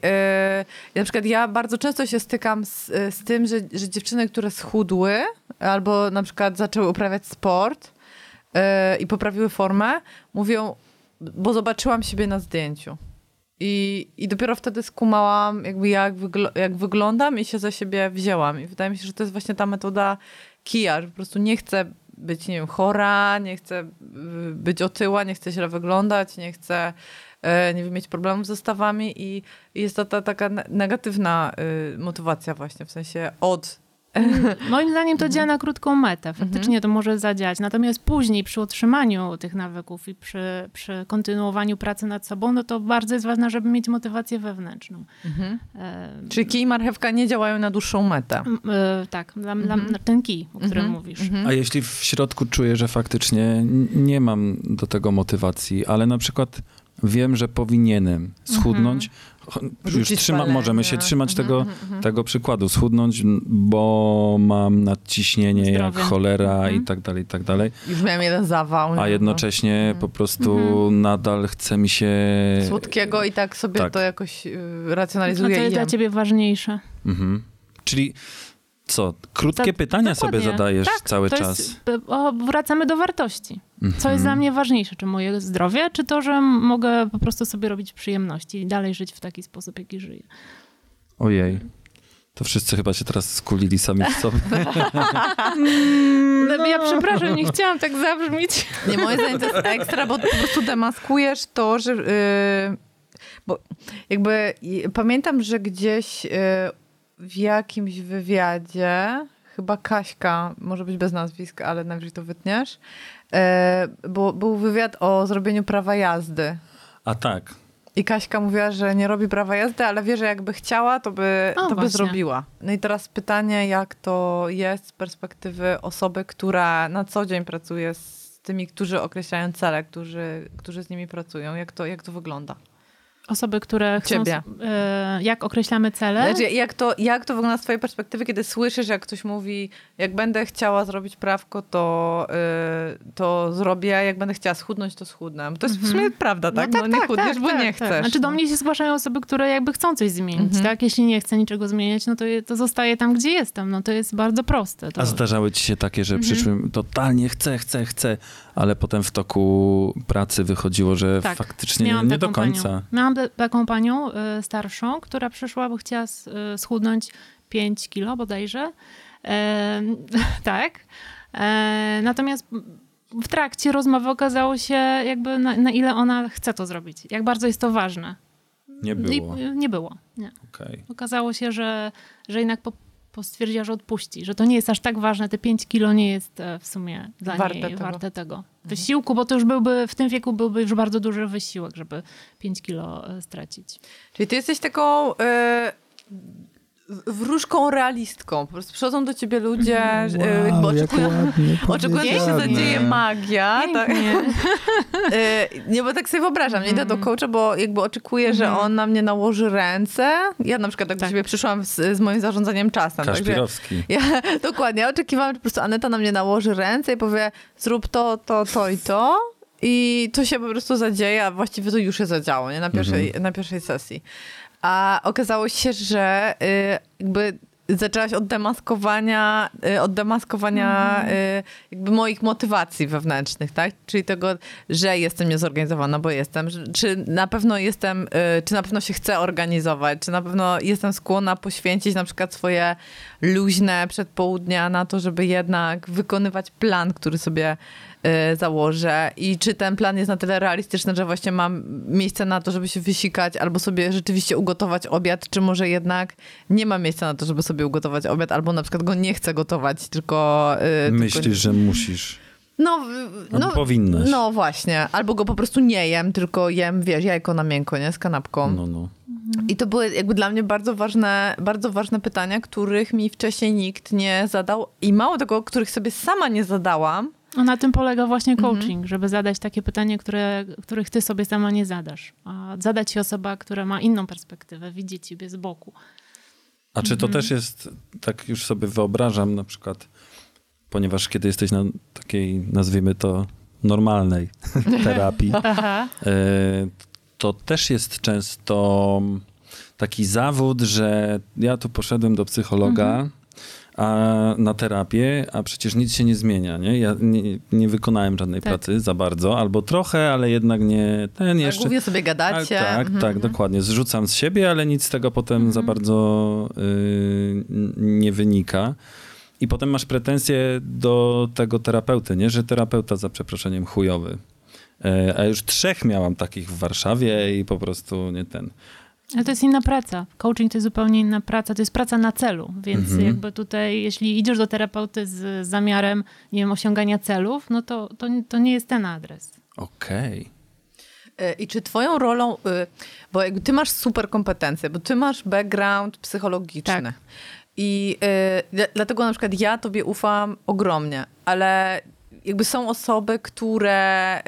y, na przykład ja bardzo często się stykam z, z tym, że, że dziewczyny, które schudły albo na przykład zaczęły uprawiać sport y, i poprawiły formę, mówią, bo zobaczyłam siebie na zdjęciu. I, I dopiero wtedy skumałam, jakby jak, wygl- jak wyglądam i się za siebie wzięłam. I wydaje mi się, że to jest właśnie ta metoda kija, że po prostu nie chcę być, nie wiem, chora, nie chcę y, być otyła, nie chcę źle wyglądać, nie chcę, e, nie wiem, mieć problemów ze stawami i jest to ta taka ne- negatywna y, motywacja właśnie, w sensie od Moim zdaniem to działa na krótką metę. Mhm. Faktycznie to może zadziałać. Natomiast później przy utrzymaniu tych nawyków i przy, przy kontynuowaniu pracy nad sobą, no to bardzo jest ważne, żeby mieć motywację wewnętrzną. E, Czyli kij i marchewka nie działają na dłuższą metę. e, tak, dla, dla, ten kij, o którym Mhm. mówisz. A jeśli w środku czuję, że faktycznie nie mam do tego motywacji, ale na przykład wiem, że powinienem schudnąć, cho- już Mhm. Trzyma, możemy się trzymać Mhm, tego, mhm, tego przykładu, schudnąć, bo mam nadciśnienie jak Zdrowie. cholera Mhm. i tak dalej, i tak dalej, Już miałem jeden zawał. a nie? jednocześnie po prostu Mhm. nadal chce mi się... Słodkiego i tak sobie Tak. to jakoś y, A co jest dla ciebie ważniejsze? Mhm. Czyli co, krótkie Za- pytania sobie dokładnie. zadajesz Tak, cały czas. Jest, o, wracamy do wartości. Co jest Mhm. dla mnie ważniejsze? Czy moje zdrowie, czy to, że mogę po prostu sobie robić przyjemności i dalej żyć w taki sposób, jaki żyję? Ojej. To wszyscy chyba się teraz skulili sami w sobie. No. Ja przepraszam, nie chciałam tak zabrzmieć. Nie, moje zdanie to jest ekstra, bo po prostu demaskujesz to, że... y, bo jakby pamiętam, że gdzieś y, w jakimś wywiadzie, chyba Kaśka, może być bez nazwiska, ale najwyżej to wytniesz, y, bo był wywiad o zrobieniu prawa jazdy. A tak. I Kaśka mówiła, że nie robi prawa jazdy, ale wie, że jakby chciała, to by, O, to by zrobiła. No i teraz pytanie, jak to jest z perspektywy osoby, która na co dzień pracuje z tymi, którzy określają cele, którzy, którzy z nimi pracują. Jak to, jak to wygląda? Osoby, które chcą... Ciebie. E, jak określamy cele? Znaczy, jak, to, jak to wygląda z twojej perspektywy, kiedy słyszysz, jak ktoś mówi, jak będę chciała zrobić prawko, to, y, to zrobię, jak będę chciała schudnąć, to schudnę. To jest w sumie prawda, tak? No, nie chudniesz, bo nie chcesz. Znaczy do no. mnie się zgłaszają osoby, które jakby chcą coś zmienić, Mhm. tak? Jeśli nie chcę niczego zmieniać, no to, je- to zostaje tam, gdzie jestem. No to jest bardzo proste. To... A zdarzały ci się takie, że Mhm. przyszły totalnie chcę, chcę, chcę, ale potem w toku pracy wychodziło, że Tak. faktycznie Miałam nie do końca. Panią. Miałam taką panią y, starszą, która przyszła, bo chciała y, schudnąć 5 kilo bodajże. E, tak. E, natomiast w trakcie rozmowy okazało się, jakby na, na ile ona chce to zrobić, jak bardzo jest to ważne. Nie było. I, nie było. Nie. Okej. Okazało się, że, że jednak po, stwierdziła, że odpuści, że to nie jest aż tak ważne, te 5 kilo nie jest e, w sumie dla Warte niej tego. Mhm. warte tego wysiłku, bo to już byłby, w tym wieku byłby już bardzo duży wysiłek, żeby 5 kilo e, stracić. Czyli ty jesteś taką y, wróżką realistką. Po prostu przychodzą do ciebie ludzie, Mhm. y, jakby oczekują, oczekują, że się zadzieje magia. Tak? Y, nie, bo tak sobie wyobrażam, nie idę do coacha, bo jakby oczekuję, że on na mnie nałoży ręce. Ja na przykład tak, do Tak. siebie przyszłam z, z moim zarządzaniem czasem. Kaszpirowski. Ja dokładnie, ja oczekiwałam, że po prostu Aneta na mnie nałoży ręce i powie zrób to, to, to i to. I to się po prostu zadzieje, a właściwie to już się zadziało, nie? Na pierwszej, na pierwszej sesji. A okazało się, że y, jakby zaczęłaś od demaskowania, y, od demaskowania y, jakby moich motywacji wewnętrznych, tak? Czyli tego, że jestem niezorganizowana, bo jestem. Czy na pewno jestem, czy na pewno się chcę organizować, czy na pewno jestem skłonna poświęcić na przykład swoje luźne przedpołudnia na to, żeby jednak wykonywać plan, który sobie założę i czy ten plan jest na tyle realistyczny, że właśnie mam miejsce na to, żeby się wysikać albo sobie rzeczywiście ugotować obiad, czy może jednak nie ma miejsca na to, żeby sobie ugotować obiad, albo na przykład go nie chcę gotować, tylko... y, Myślisz, tylko... że musisz. No, Albo powinnaś. No właśnie, albo go po prostu nie jem, tylko jem, wiesz, jajko na miękko, nie? Z kanapką. No, no. I to były jakby dla mnie bardzo ważne, bardzo ważne pytania, których mi wcześniej nikt nie zadał i mało tego, których sobie sama nie zadałam. A na tym polega właśnie Mhm. coaching, żeby zadać takie pytanie, które, których ty sobie sama nie zadasz. A zada ci osoba, która ma inną perspektywę, widzi ciebie z boku. A czy to Mhm. też jest, tak już sobie wyobrażam na przykład, ponieważ kiedy jesteś na takiej, nazwijmy to, normalnej terapii, e, to też jest często taki zawód, że ja tu poszedłem do psychologa a, na terapię, a przecież nic się nie zmienia, nie? Ja nie, nie wykonałem żadnej Tak. pracy za bardzo, albo trochę, ale jednak nie, ten Jeszcze... jeszcze... Głównie sobie Ale gadacie. tak, Mhm. tak, dokładnie. Zrzucam z siebie, ale nic z tego potem Mhm. za bardzo y, nie wynika. I potem masz pretensje do tego terapeuty, nie? Że terapeuta za przeproszeniem chujowy. E, A już trzech miałam takich w Warszawie i po prostu nie ten. Ale to jest inna praca. Coaching to jest zupełnie inna praca. To jest praca na celu. Więc Mhm. jakby tutaj, jeśli idziesz do terapeuty z zamiarem, nie wiem, osiągania celów, no to, to, to nie jest ten adres. Okej. Y, I czy twoją rolą, y, bo jakby ty masz super kompetencje, bo ty masz background psychologiczny. Tak. I y, dla- dlatego na przykład ja tobie ufam ogromnie, ale jakby są osoby, które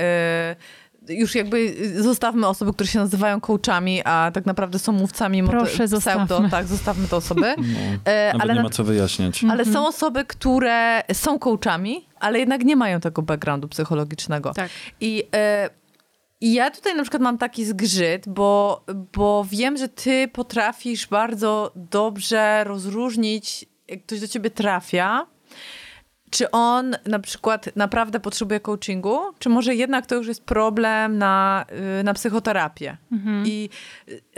y, już jakby zostawmy osoby, które się nazywają coachami, a tak naprawdę są mówcami Proszę, pseudo, zostawmy. tak, zostawmy te osoby. No, E, ale nie ma co wyjaśniać. ale są osoby, które są coachami, ale jednak nie mają tego backgroundu psychologicznego. Tak. I, e, I ja tutaj na przykład mam taki zgrzyt, bo, bo wiem, że ty potrafisz bardzo dobrze rozróżnić, jak ktoś do ciebie trafia, czy on na przykład naprawdę potrzebuje coachingu, czy może jednak to już jest problem na, y, na psychoterapię. I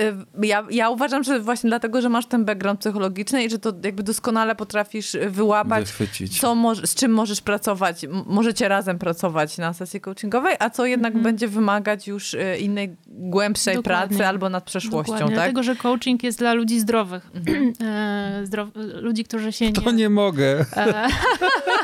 y, ja, ja uważam, że właśnie dlatego, że masz ten background psychologiczny i że to jakby doskonale potrafisz wyłapać, Wychwycić. co z czym możesz pracować. Możecie razem pracować na sesji coachingowej, a co jednak będzie wymagać już y, innej, głębszej Dokładnie. pracy albo nad przeszłością, Dokładnie, tak? Dlatego, że coaching jest dla ludzi zdrowych. E, zdrow, ludzi, którzy się To nie mogę.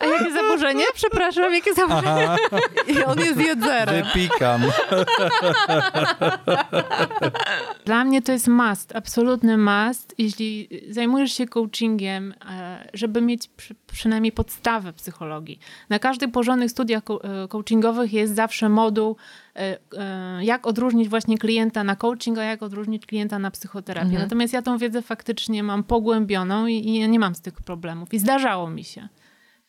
A ja Jakie zaburzenie? Przepraszam, jakie zaburzenie? I on jest jedzerem. Wypikam. Dla mnie to jest must, absolutny must, jeśli zajmujesz się coachingiem, e, żeby mieć przy, przynajmniej podstawę psychologii. Na każdych porządnych studiach e, coachingowych jest zawsze moduł, e, jak odróżnić właśnie klienta na coaching, a jak odróżnić klienta na psychoterapię. Natomiast ja tą wiedzę faktycznie mam pogłębioną i, i ja nie mam z tych problemów. I zdarzało mi się.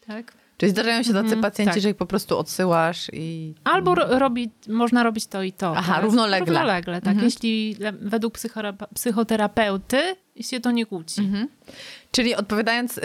Tak? Czyli zdarzają się tacy Mhm, pacjenci, tak. że ich po prostu odsyłasz i... Albo ro, robi, można robić to i to. Aha, tak? równolegle. Równolegle, tak. Jeśli le- według psychora- psychoterapeuty się to nie kłóci. Mhm. Czyli odpowiadając y,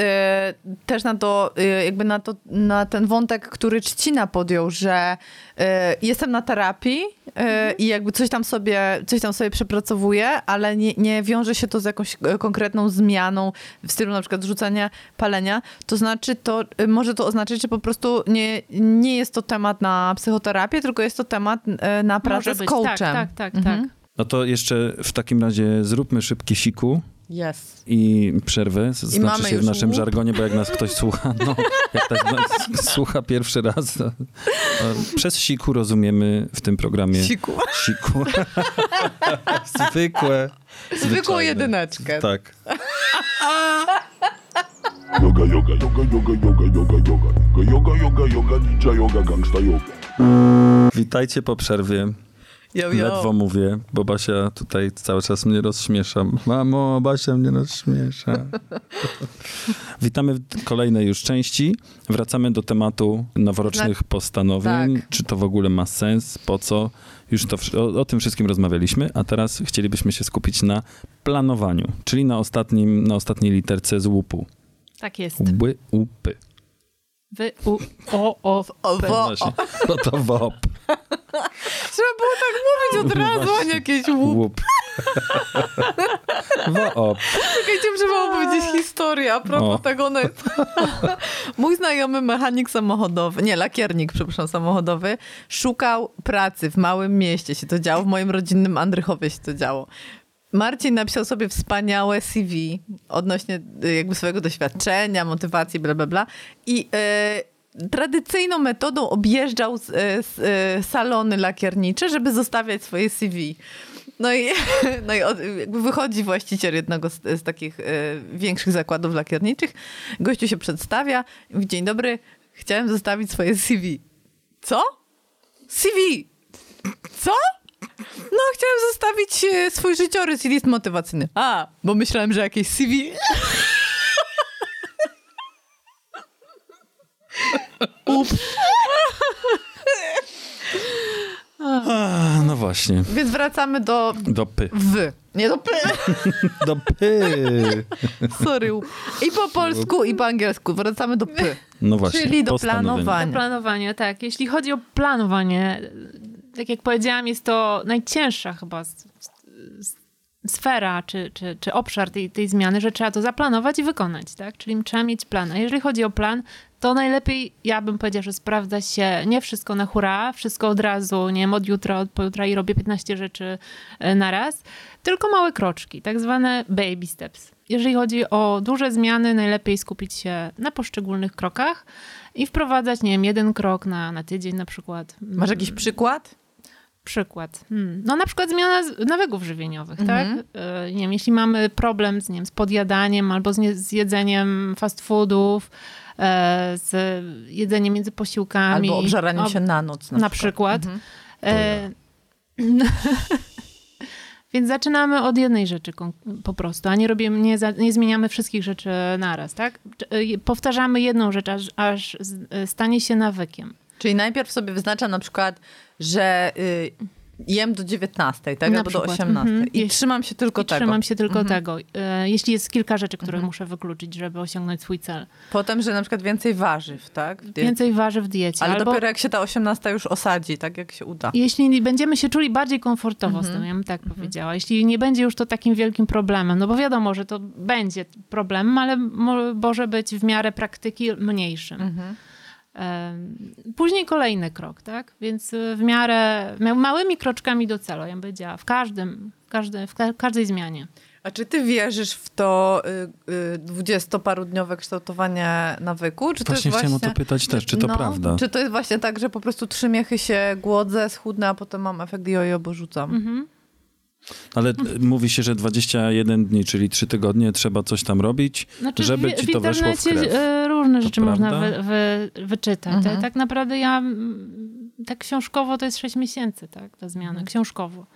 też na to, y, jakby na, to, na ten wątek, który Trzcina podjął, że y, jestem na terapii y, i jakby coś tam sobie, coś tam sobie przepracowuję, ale nie, nie wiąże się to z jakąś e, konkretną zmianą w stylu na przykład rzucania palenia, to znaczy to, y, może to oznaczać, że po prostu nie, nie jest to temat na psychoterapię, tylko jest to temat y, na pracę Może z być. coachem. Tak, tak, tak, Mhm. tak. No to jeszcze w takim razie zróbmy szybkie siku Yes. i przerwę. Z- Znaczy się w naszym łup. żargonie, bo jak nas ktoś słucha, no jak tak nas słucha pierwszy raz, to, to przez siku rozumiemy w tym programie Siku. siku. Zwykłe. Zwykłą jedyneczkę. Tak. Yoga, yoga, yoga, yoga, yoga, yoga, yoga. Yoga, yoga, yoga, ninja yoga, gangsta yoga. Witajcie po przerwie. Yo, yo. Ledwo mówię, bo Basia tutaj cały czas mnie rozśmiesza. Mamo, Basia mnie rozśmiesza. Witamy w kolejnej już części. Wracamy do tematu noworocznych postanowień. tak. Czy to w ogóle ma sens? Po co? Już to, o, o tym wszystkim rozmawialiśmy, a teraz chcielibyśmy się skupić na planowaniu, czyli na, ostatnim, na ostatniej literce z łupu. Tak jest. Łby, łupy. Wy, u, o, o, O, wo, Właśnie. No to WOP. Trzeba było tak mówić od razu, a nie jakieś łup. Łup. WOP. Czekajcie, trzeba opowiedzieć historię a propos O. tego. No, mój znajomy mechanik samochodowy, nie, lakiernik, przepraszam, samochodowy, szukał pracy w małym mieście. Się to działo, w moim rodzinnym Andrychowie się to działo. Marcin napisał sobie wspaniałe CV odnośnie y, jakby swojego doświadczenia, motywacji, bla, bla, bla. I y, tradycyjną metodą objeżdżał z, y, z, y, salony lakiernicze, żeby zostawiać swoje CV. No i, no i od, wychodzi właściciel jednego z, z takich y, większych zakładów lakierniczych. Gościu się przedstawia. Mówi, dzień dobry, chciałem zostawić swoje CV. Co? CV! Co? No, chciałem zostawić e, swój życiorys i list motywacyjny. A, bo myślałem, że jakieś CV. Ups. A, no właśnie. Więc wracamy do Do py. w. Nie do p. Do py. Sorry. I po polsku, i po angielsku. Wracamy do p. No właśnie. Czyli do planowania. Planowanie, tak. Jeśli chodzi o planowanie, tak jak powiedziałam, jest to najcięższa chyba s- s- sfera czy, czy, czy obszar tej, tej zmiany, że trzeba to zaplanować i wykonać, tak? Czyli trzeba mieć plan. A jeżeli chodzi o plan, to najlepiej, ja bym powiedziała, że sprawdza się nie wszystko na hura, wszystko od razu, nie wiem, od jutra, od pojutra i robię 15 rzeczy e, na raz, tylko małe kroczki, tak zwane baby steps. Jeżeli chodzi o duże zmiany, najlepiej skupić się na poszczególnych krokach i wprowadzać, nie wiem, jeden krok na, na tydzień na przykład. Masz jakiś przykład? Przykład. Hmm. No na przykład zmiana nawyków żywieniowych, Mhm. tak? E, Nie wiem, jeśli mamy problem z, nie wiem, z podjadaniem albo z, z jedzeniem fast foodów, e, z jedzeniem między posiłkami. Albo obżaraniem ob- się na noc. Na, na przykład. przykład. E, Więc zaczynamy od jednej rzeczy po prostu, a nie, robimy, nie, za, nie zmieniamy wszystkich rzeczy naraz, tak? Powtarzamy jedną rzecz, aż, aż stanie się nawykiem. Czyli najpierw sobie wyznaczam na przykład, że y, jem do 19, tak? Na Albo do przykład. 18. Mhm. I Jeśli- trzymam się tylko I tego. trzymam się tylko Mhm. tego. E, Jeśli jest kilka rzeczy, które muszę wykluczyć, żeby osiągnąć swój cel. Potem, że na przykład więcej warzyw, tak? Więcej warzyw w diecie. Ale albo dopiero jak się ta 18 już osadzi, tak jak się uda. jeśli będziemy się czuli bardziej komfortowo Mhm. z tym, ja bym tak powiedziała. Jeśli nie będzie już to takim wielkim problemem, no bo wiadomo, że to będzie problemem, ale mo- może być w miarę praktyki mniejszym. Mhm. Później kolejny krok, tak? Więc y, w miarę ma- małymi kroczkami do celu, ja bym powiedziała, w każdym, w, każdy, w ka- każdej zmianie. A czy ty wierzysz w to y, y, dwudziestoparudniowe kształtowanie nawyku? Czy to Właśnie jest chciałem właśnie... o to pytać też, czy to no, prawda? Czy to jest właśnie tak, że po prostu trzy miechy się głodzę, schudnę, a potem mam efekt jojo, bo rzucam? Mhm. Ale mówi się, że 21 dni, czyli 3 tygodnie trzeba coś tam robić, Znaczy, żeby w, ci w to weszło w krew. e, różne To rzeczy można prawda? wy, wy, wyczytać. Mhm. Tak naprawdę ja mm, tak książkowo to jest 6 miesięcy, tak, ta zmiana, Mhm. książkowo.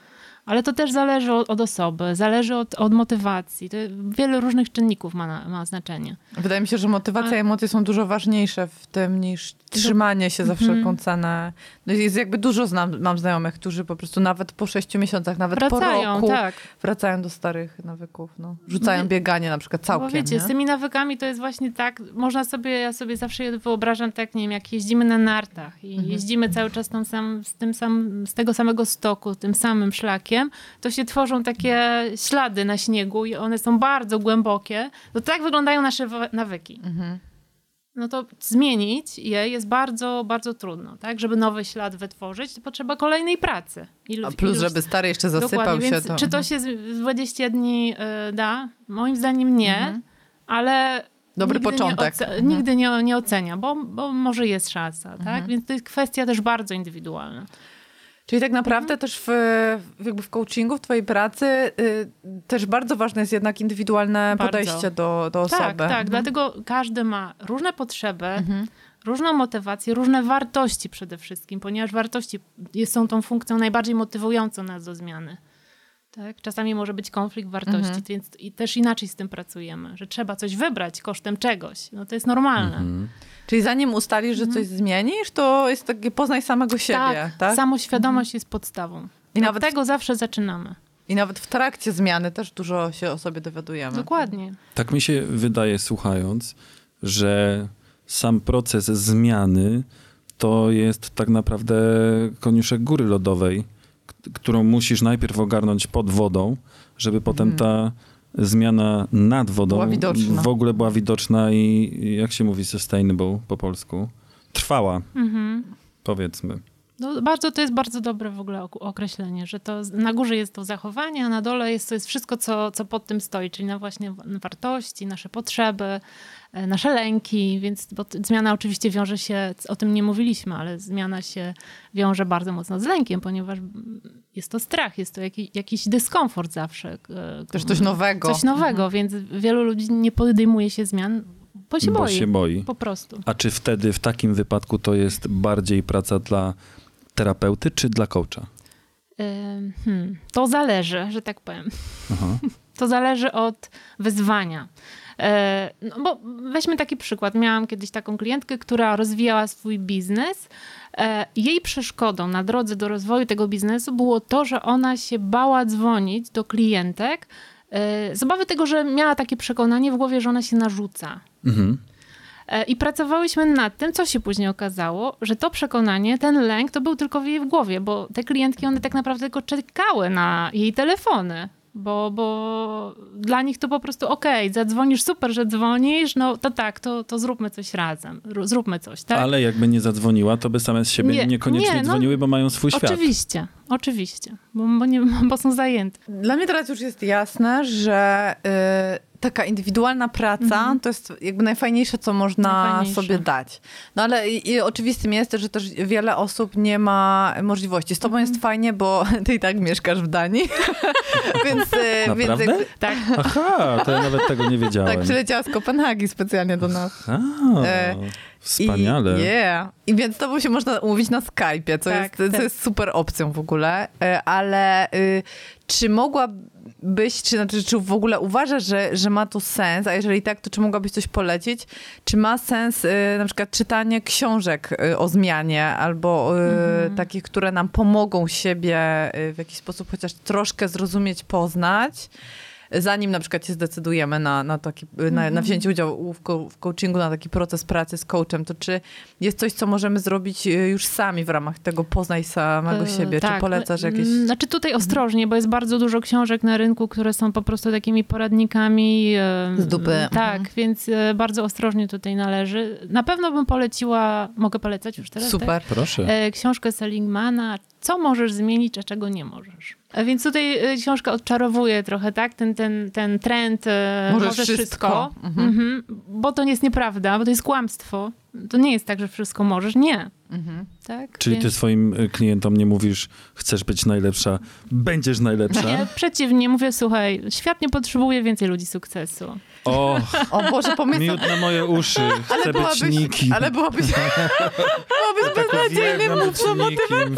Ale to też zależy od, od osoby, zależy od, od motywacji. To wiele różnych czynników ma, na, ma znaczenie. Wydaje mi się, że motywacja i emocje są dużo ważniejsze w tym niż trzymanie się za Mhm. wszelką cenę. No jest jakby dużo znam, mam znajomych, którzy po prostu nawet po sześciu miesiącach, nawet po Wracają, roku tak. wracają do starych nawyków. No. Rzucają Nie- bieganie na przykład całkiem. Bo wiecie, nie? z tymi nawykami to jest właśnie tak, można sobie, ja sobie zawsze wyobrażam tak, nie wiem, jak jeździmy na nartach i Mhm. jeździmy cały czas tam sam, z, tym sam, z tego samego stoku, tym samym szlakiem, to się tworzą takie ślady na śniegu i one są bardzo głębokie. To tak wyglądają nasze nawyki. Mhm. No to zmienić je jest bardzo, bardzo trudno, tak? Żeby nowy ślad wytworzyć, to potrzeba kolejnej pracy. Ilu, A plus, żeby stary jeszcze zasypał Dokładnie, się. To... czy to się z- w 20 dni y, da? Moim zdaniem nie, Mhm. ale Dobry nigdy początek. Nie Mhm. Nigdy nie, nie ocenia, bo, bo może jest szansa, tak? Mhm. Więc to jest kwestia też bardzo indywidualna. Czyli tak naprawdę Mhm. też w, jakby w coachingu, w twojej pracy y, też bardzo ważne jest jednak indywidualne Bardzo. podejście do, do osoby. Tak, tak, Mhm. dlatego każdy ma różne potrzeby, Mhm. różną motywację, różne wartości przede wszystkim, ponieważ wartości są tą funkcją najbardziej motywującą nas do zmiany. Tak? Czasami może być konflikt wartości, Mhm. więc i też inaczej z tym pracujemy, że trzeba coś wybrać kosztem czegoś. No to jest normalne. Mhm. Czyli zanim ustalisz, że coś zmienisz, to jest takie poznaj samego siebie, tak? Mhm. Tak, samoświadomość jest podstawą. I I nawet- Od tego zawsze zaczynamy. I nawet w trakcie zmiany też dużo się o sobie dowiadujemy. Dokładnie. Tak mi się wydaje, słuchając, że sam proces zmiany to jest tak naprawdę koniuszek góry lodowej, którą musisz najpierw ogarnąć pod wodą, żeby potem ta zmiana nad wodą w ogóle była widoczna i i jak się mówi sustainable po polsku? Trwała, Mhm. powiedzmy. No, bardzo, to jest bardzo dobre w ogóle ok- określenie, że to na górze jest to zachowanie, a na dole jest to jest wszystko, co, co pod tym stoi, czyli na właśnie wa- wartości, nasze potrzeby, e, nasze lęki, więc bo zmiana oczywiście wiąże się, o tym nie mówiliśmy, ale zmiana się wiąże bardzo mocno z lękiem, ponieważ jest to strach, jest to jakiś, jakiś dyskomfort zawsze. e, Też coś nowego. Coś nowego, więc wielu ludzi nie podejmuje się zmian, bo się bo boi. się boi. Po prostu. A czy wtedy w takim wypadku to jest bardziej praca dla terapeuty czy dla coacha? Hmm, to zależy, że tak powiem. Aha. To zależy od wyzwania. E, No bo weźmy taki przykład. Miałam kiedyś taką klientkę, która rozwijała swój biznes. E, Jej przeszkodą na drodze do rozwoju tego biznesu było to, że ona się bała dzwonić do klientek e, z obawy tego, że miała takie przekonanie w głowie, że ona się narzuca. Mhm. E, I pracowałyśmy nad tym, co się później okazało, że to przekonanie, ten lęk, to był tylko w jej głowie, bo te klientki, one tak naprawdę tylko czekały na jej telefony. Bo, bo dla nich to po prostu okej, zadzwonisz, super, że dzwonisz, no to tak, to, to zróbmy coś razem, zróbmy coś, tak? Ale jakby nie zadzwoniła, to by same z siebie Nie, niekoniecznie nie, no, dzwoniły, bo mają swój świat. Oczywiście, oczywiście, bo, bo, nie, bo są zajęte. Dla mnie teraz już jest jasne, że y, taka indywidualna praca to jest jakby najfajniejsze, co można Mhm. Najfajniejsze. sobie dać. No ale i, i oczywistym jest, że też wiele osób nie ma możliwości. Z tobą Mhm. jest fajnie, bo ty i tak mieszkasz w Danii. więc, y, więc Tak, Aha, to ja nawet tego nie wiedziałem. tak przyleciała z Kopenhagi specjalnie do nas. A, E, wspaniale. I, yeah. I więc z tobą się można umówić na Skype'ie, co, Tak, jest, co tak. jest super opcją w ogóle. E, Ale y, czy mogłabyś, czy, znaczy, czy w ogóle uważasz, że, że ma to sens, a jeżeli tak, to czy mogłabyś coś polecić? Czy ma sens y, na przykład czytanie książek y, o zmianie albo Mhm. takich, które nam pomogą siebie w jakiś sposób chociaż troszkę zrozumieć, poznać? Zanim na przykład się zdecydujemy na, na, taki, na, Mhm. na wzięcie udziału w, co- w coachingu, na taki proces pracy z coachem, to czy jest coś, co możemy zrobić y, już sami w ramach tego poznaj samego E, siebie? tak. Czy polecasz jakieś... Mm, Znaczy tutaj ostrożnie, bo jest bardzo dużo książek na rynku, które są po prostu takimi poradnikami. e, Z dupy. Tak, Mhm. więc e, bardzo ostrożnie tutaj należy. Na pewno bym poleciła, mogę polecać już teraz, Super. Proszę. Tak? E, Książkę Seligmana co możesz zmienić, a czego nie możesz. A więc tutaj y, książka odczarowuje trochę, tak, ten, ten, ten trend, Możesz możesz wszystko. wszystko, Mhm. Mhm. bo to nie jest nieprawda, bo to jest kłamstwo. To nie jest tak, że wszystko możesz, nie. Mhm. Tak? Czyli ty Więc- swoim y, klientom nie mówisz, chcesz być najlepsza, będziesz najlepsza. Nie, przeciwnie, mówię, słuchaj, świat nie potrzebuje więcej ludzi sukcesu. O, O Boże, pomysł. miód na moje uszy, chcę Ale być byłabyś, nikim. ale byłabyś, byłabyś beznadziejnym Uwielbiam mówcą być nikim.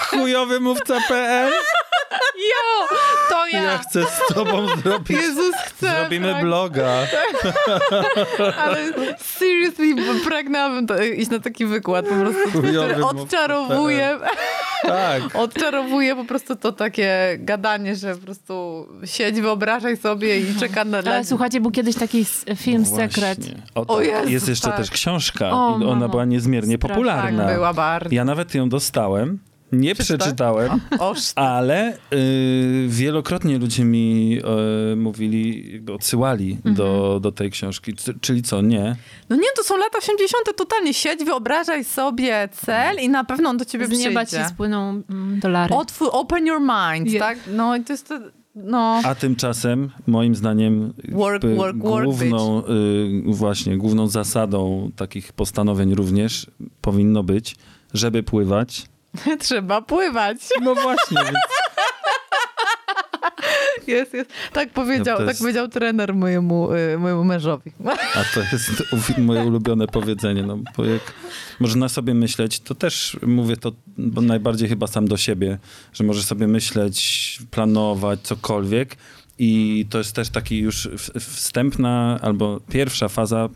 Chujowy mówca.pl Jo, to ja! Ja chcę z tobą zrobić, Jezus chce. zrobimy tak, bloga. Ale seriously, pragnęłabym to, iść na taki wykład po prostu, Chujowy odczarowuje, Tak. odczarowuje po prostu to takie gadanie, że po prostu siedź, wyobrażaj sobie i czeka na... Ale słuchajcie, był kiedyś taki film No Sekret. O, O. Jezu, Jest jeszcze tak. też książka. O, I ona była niezmiernie Strasznie. popularna. Tak, była bardzo. Ja nawet ją dostałem. Nie przeczytałem, ale y, wielokrotnie ludzie mi y, mówili, jakby odsyłali Mhm. do, do tej książki. C- czyli co, nie? no nie, to są lata 80. totalnie. Siedź, wyobrażaj sobie cel i na pewno on do ciebie Z nieba ci przyjdzie. spłyną mm, dolary. Otwór, open your mind, Je- tak? No i to jest to, no... A tymczasem, moim zdaniem, Work, work, work, główną, y, właśnie, główną zasadą takich postanowień również powinno być, żeby pływać. Trzeba pływać. No właśnie, więc Jest, jest. Tak powiedział, to tak jest- powiedział trener mojemu, y, mojemu mężowi. A to jest moje ulubione powiedzenie, no bo jak można sobie myśleć, to też mówię to bo najbardziej chyba sam do siebie, że możesz sobie myśleć, planować cokolwiek i to jest też taki już wstępna albo pierwsza faza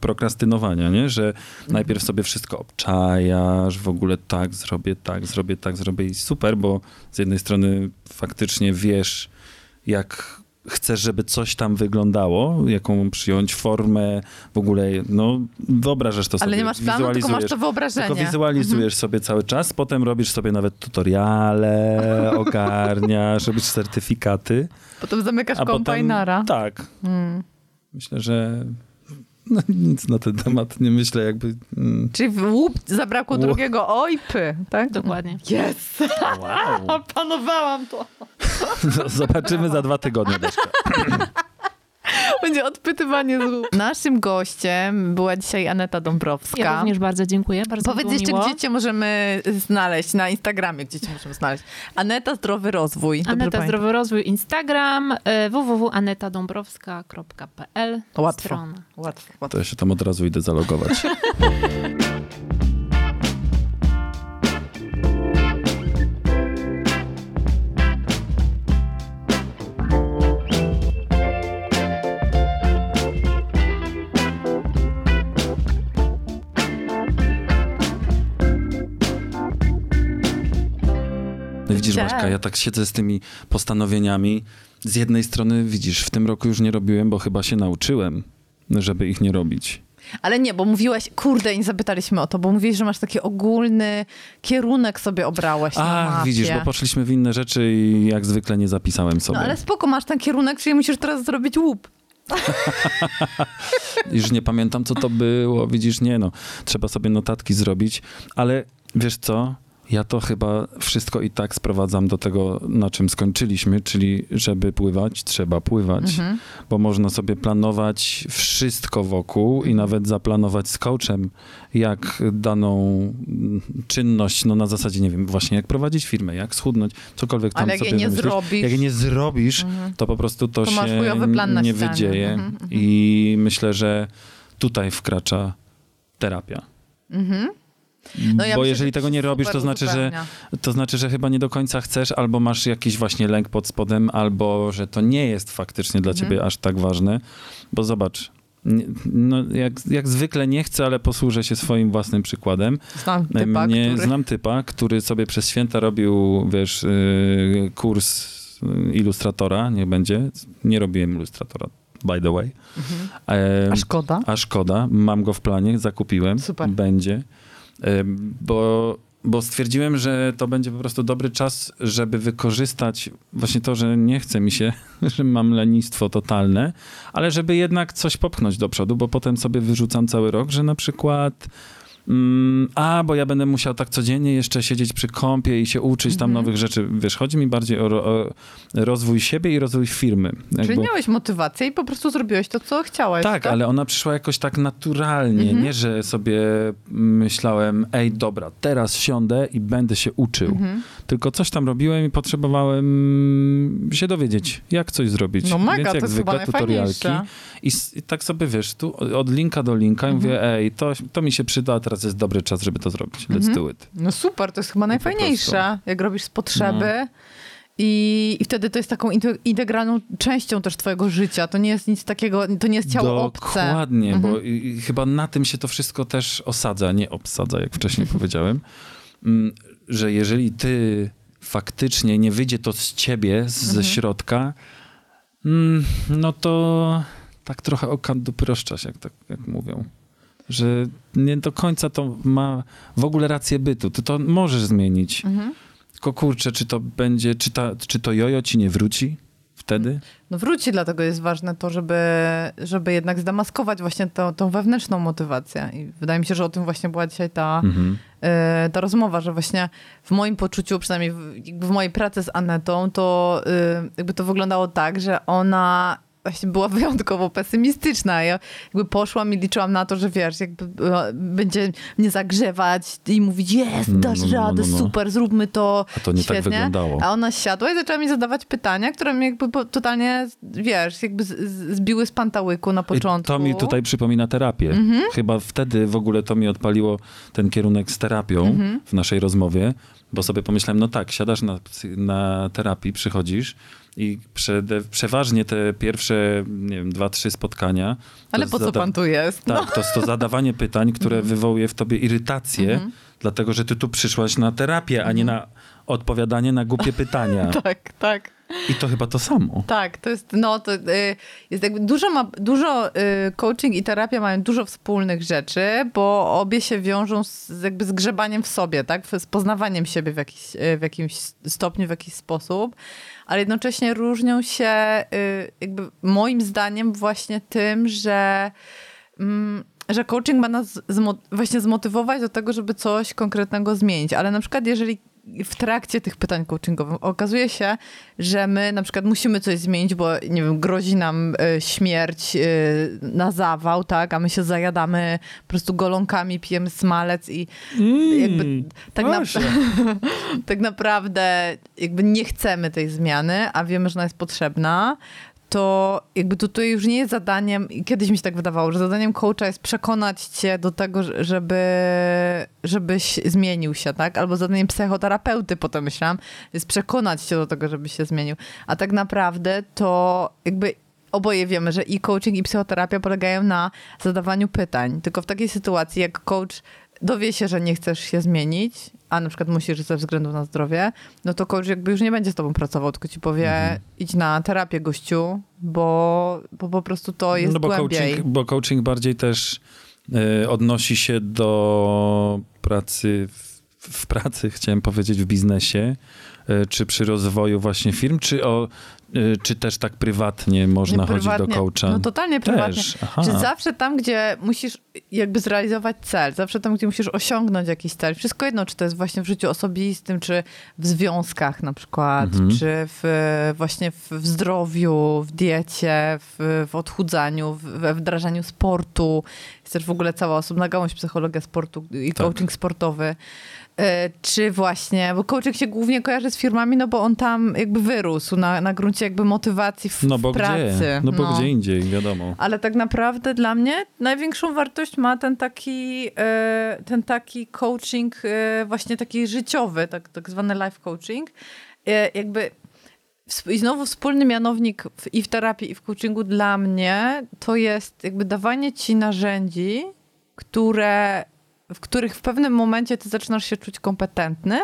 prokrastynowania, nie? że najpierw sobie wszystko obczajasz, w ogóle tak zrobię, tak zrobię, tak zrobię i super, bo z jednej strony faktycznie wiesz, jak chcesz, żeby coś tam wyglądało, jaką przyjąć formę, w ogóle, no wyobrażasz to sobie. Ale nie masz planu, tylko masz to wyobrażenie. Tylko wizualizujesz sobie cały czas, potem robisz sobie nawet tutoriale, ogarniasz, robisz certyfikaty. Potem zamykasz A potem, kombajnara. tak. Mm. Myślę, że no, nic na ten temat nie myślę, jakby... Mm. Czyli w łup zabrakło Łup. drugiego ojpy, tak? Dokładnie. Jest! Wow. Opanowałam to. Zobaczymy za dwa tygodnie. Deszka. Będzie odpytywanie z łup. Naszym gościem była dzisiaj Aneta Dąbrowska. Ja również bardzo dziękuję. Bardzo Powiedz jeszcze, miło. gdzie cię możemy znaleźć na Instagramie, gdzie cię możemy znaleźć. Aneta Zdrowy Rozwój. Dobrze Aneta pamiętam? Zdrowy Rozwój Instagram e, www.anetadąbrowska.pl Łatwo. Strona. Łatwo, łatwo. To ja się tam od razu idę zalogować. No Widzisz, Tak. Ja tak siedzę z tymi postanowieniami. Z jednej strony, widzisz, w tym roku już nie robiłem, bo chyba się nauczyłem, żeby ich nie robić. Ale nie, bo mówiłaś, kurde, nie zapytaliśmy o to, bo mówiłeś, że masz taki ogólny kierunek sobie obrałeś mapie. widzisz, bo poszliśmy w inne rzeczy i jak zwykle nie zapisałem sobie. No ale spoko, masz ten kierunek, czyli musisz teraz zrobić łup. Już nie pamiętam, co to było. Widzisz, nie no. Trzeba sobie notatki zrobić, ale wiesz co? Ja to chyba wszystko i tak sprowadzam do tego, na czym skończyliśmy, czyli żeby pływać, trzeba pływać, Mhm. bo można sobie planować wszystko wokół i nawet zaplanować z coachem, jak daną czynność, no na zasadzie, nie wiem, właśnie jak prowadzić firmę, jak schudnąć, cokolwiek tam Ale jak sobie jej nie zrobisz, Jak nie zrobisz, Mhm. to po prostu to, To się nie wydzieje. Mhm, mhm. I myślę, że tutaj wkracza terapia. Mhm. No ja Bo myślę, jeżeli że tego nie robisz, to znaczy, że, to znaczy, że chyba nie do końca chcesz, albo masz jakiś właśnie lęk pod spodem, albo że to nie jest faktycznie dla Mhm. ciebie aż tak ważne. Bo zobacz, no jak, jak zwykle nie chcę, ale posłużę się swoim własnym przykładem. Znam typa, Mnie, który... Znam typa, który sobie przez święta robił, wiesz, yy, kurs yy, ilustratora, niech będzie. Nie robiłem ilustratora, by the way. Mhm. Em, A szkoda? a szkoda, mam go w planie, zakupiłem. Super. Będzie. Bo, bo stwierdziłem, że to będzie po prostu dobry czas, żeby wykorzystać właśnie to, że nie chce mi się, że mam lenistwo totalne, ale żeby jednak coś popchnąć do przodu, bo potem sobie wyrzucam cały rok, że na przykład mm, a, bo ja będę musiał tak codziennie jeszcze siedzieć przy kąpie i się uczyć tam Mhm. nowych rzeczy. Wiesz, chodzi mi bardziej o, o rozwój siebie i rozwój firmy. Czyli Jakby- miałeś motywację i po prostu zrobiłeś to, co chciałeś. tak, ale ona przyszła jakoś tak naturalnie, Mhm. nie, że sobie myślałem, ej, dobra, teraz siądę i będę się uczył. Mhm. Tylko coś tam robiłem i potrzebowałem się dowiedzieć, jak coś zrobić. No mega, Więc to jak chyba zwykle tutorialki. I, I tak sobie, wiesz, tu od linka do linka Mhm. mówię, ej, to, to mi się przyda, a teraz jest dobry czas, żeby to zrobić. Let's Mhm. do it. No super, to jest chyba najfajniejsze, jak robisz z potrzeby. No. I, I wtedy to jest taką inte- integralną częścią też twojego życia. To nie jest nic takiego, to nie jest ciało obce. Dokładnie, Mhm. bo i, i chyba na tym się to wszystko też osadza, nie obsadza, jak wcześniej powiedziałem, Mm, że jeżeli ty faktycznie nie wyjdzie to z ciebie, ze Mhm. środka, mm, no to tak trochę okan doproszczasz, jak, tak, jak mówią. Że nie do końca to ma w ogóle rację bytu. Ty to możesz zmienić. Mhm. Tylko kurczę, czy to będzie, czy, ta, czy to jojo ci nie wróci wtedy? No wróci, dlatego jest ważne to, żeby, żeby jednak zdemaskować właśnie tą, tą wewnętrzną motywację. I wydaje mi się, że o tym właśnie była dzisiaj ta, Mhm. e, ta rozmowa, że właśnie w moim poczuciu, przynajmniej w, w mojej pracy z Anetą, to e, jakby to wyglądało tak, że ona właśnie była wyjątkowo pesymistyczna. Ja jakby poszłam i liczyłam na to, że wiesz, jakby e, będzie mnie zagrzewać i mówić, jest, No, dasz no, no, radę, no, no. super, zróbmy to. A to nie tak Świetnie. wyglądało. A ona siadła i zaczęła mi zadawać pytania, które mnie jakby totalnie, wiesz, jakby zbiły z pantałyku na I początku. To mi tutaj przypomina terapię. Mhm. Chyba wtedy w ogóle to mi odpaliło ten kierunek z terapią Mhm. w naszej rozmowie, bo sobie pomyślałem, no tak, siadasz na, na terapii, przychodzisz i przeważnie te pierwsze, nie wiem, dwa, trzy spotkania. to Ale po co pan tu jest? No. Tak, to jest to zadawanie pytań, które wywołuje w tobie irytację, Mhm. dlatego że ty tu przyszłaś na terapię, a nie na odpowiadanie na głupie pytania. tak, tak. I to chyba to samo. Tak, to jest, no, to y, jest jakby dużo, ma, dużo y, coaching i terapia mają dużo wspólnych rzeczy, bo obie się wiążą z, jakby z grzebaniem w sobie, tak, z poznawaniem siebie w, jakiś, y, w jakimś stopniu, w jakiś sposób, ale jednocześnie różnią się jakby moim zdaniem właśnie tym, że mm, że coaching ma nas zmo- właśnie zmotywować do tego, żeby coś konkretnego zmienić. Ale na przykład jeżeli w trakcie tych pytań coachingowych okazuje się, że my na przykład musimy coś zmienić, bo nie wiem, grozi nam y, śmierć y, na zawał, tak, a my się zajadamy po prostu golonkami, pijemy smalec i jakby tak, na, tak naprawdę jakby nie chcemy tej zmiany, a wiemy, że ona jest potrzebna, to jakby tutaj już nie jest zadaniem, kiedyś mi się tak wydawało, że zadaniem coacha jest przekonać cię do tego, żeby, żebyś zmienił się, tak? Albo zadaniem psychoterapeuty, potem myślałam, jest przekonać cię do tego, żebyś się zmienił. A tak naprawdę to jakby oboje wiemy, że i coaching, i psychoterapia polegają na zadawaniu pytań. Tylko w takiej sytuacji, jak coach dowie się, że nie chcesz się zmienić, a na przykład musisz ze względu na zdrowie, no to coach jakby już nie będzie z tobą pracował, tylko ci powie, Mhm. idź na terapię gościu, bo, bo po prostu to jest no bo głębiej. coaching, bo coaching bardziej też e, odnosi się do pracy w, w pracy, chciałem powiedzieć, w biznesie, e, czy przy rozwoju właśnie firm, czy, o, czy też tak prywatnie można Nie, chodzić do prywatnie. coacha? No totalnie prywatnie. Czy zawsze tam, gdzie musisz jakby zrealizować cel, zawsze tam, gdzie musisz osiągnąć jakiś cel, wszystko jedno, czy to jest właśnie w życiu osobistym, czy w związkach na przykład, Mhm. czy w, właśnie w, w zdrowiu, w diecie, w, w odchudzaniu, w, we wdrażaniu sportu. Jest też w ogóle cała osobna gałąź psychologia sportu i Tak. coaching sportowy. E, Czy właśnie, bo coaching się głównie kojarzy z firmami, no bo on tam jakby wyrósł na, na gruncie jakby motywacji w, No bo pracy. gdzie? No bo gdzie indziej, wiadomo. Ale tak naprawdę dla mnie największą wartość ma ten taki, e, ten taki coaching e, właśnie taki życiowy, tak, tak zwany life coaching. Jakby i znowu wspólny mianownik w, i w terapii, i w coachingu dla mnie to jest jakby dawanie ci narzędzi, które, w których w pewnym momencie ty zaczynasz się czuć kompetentny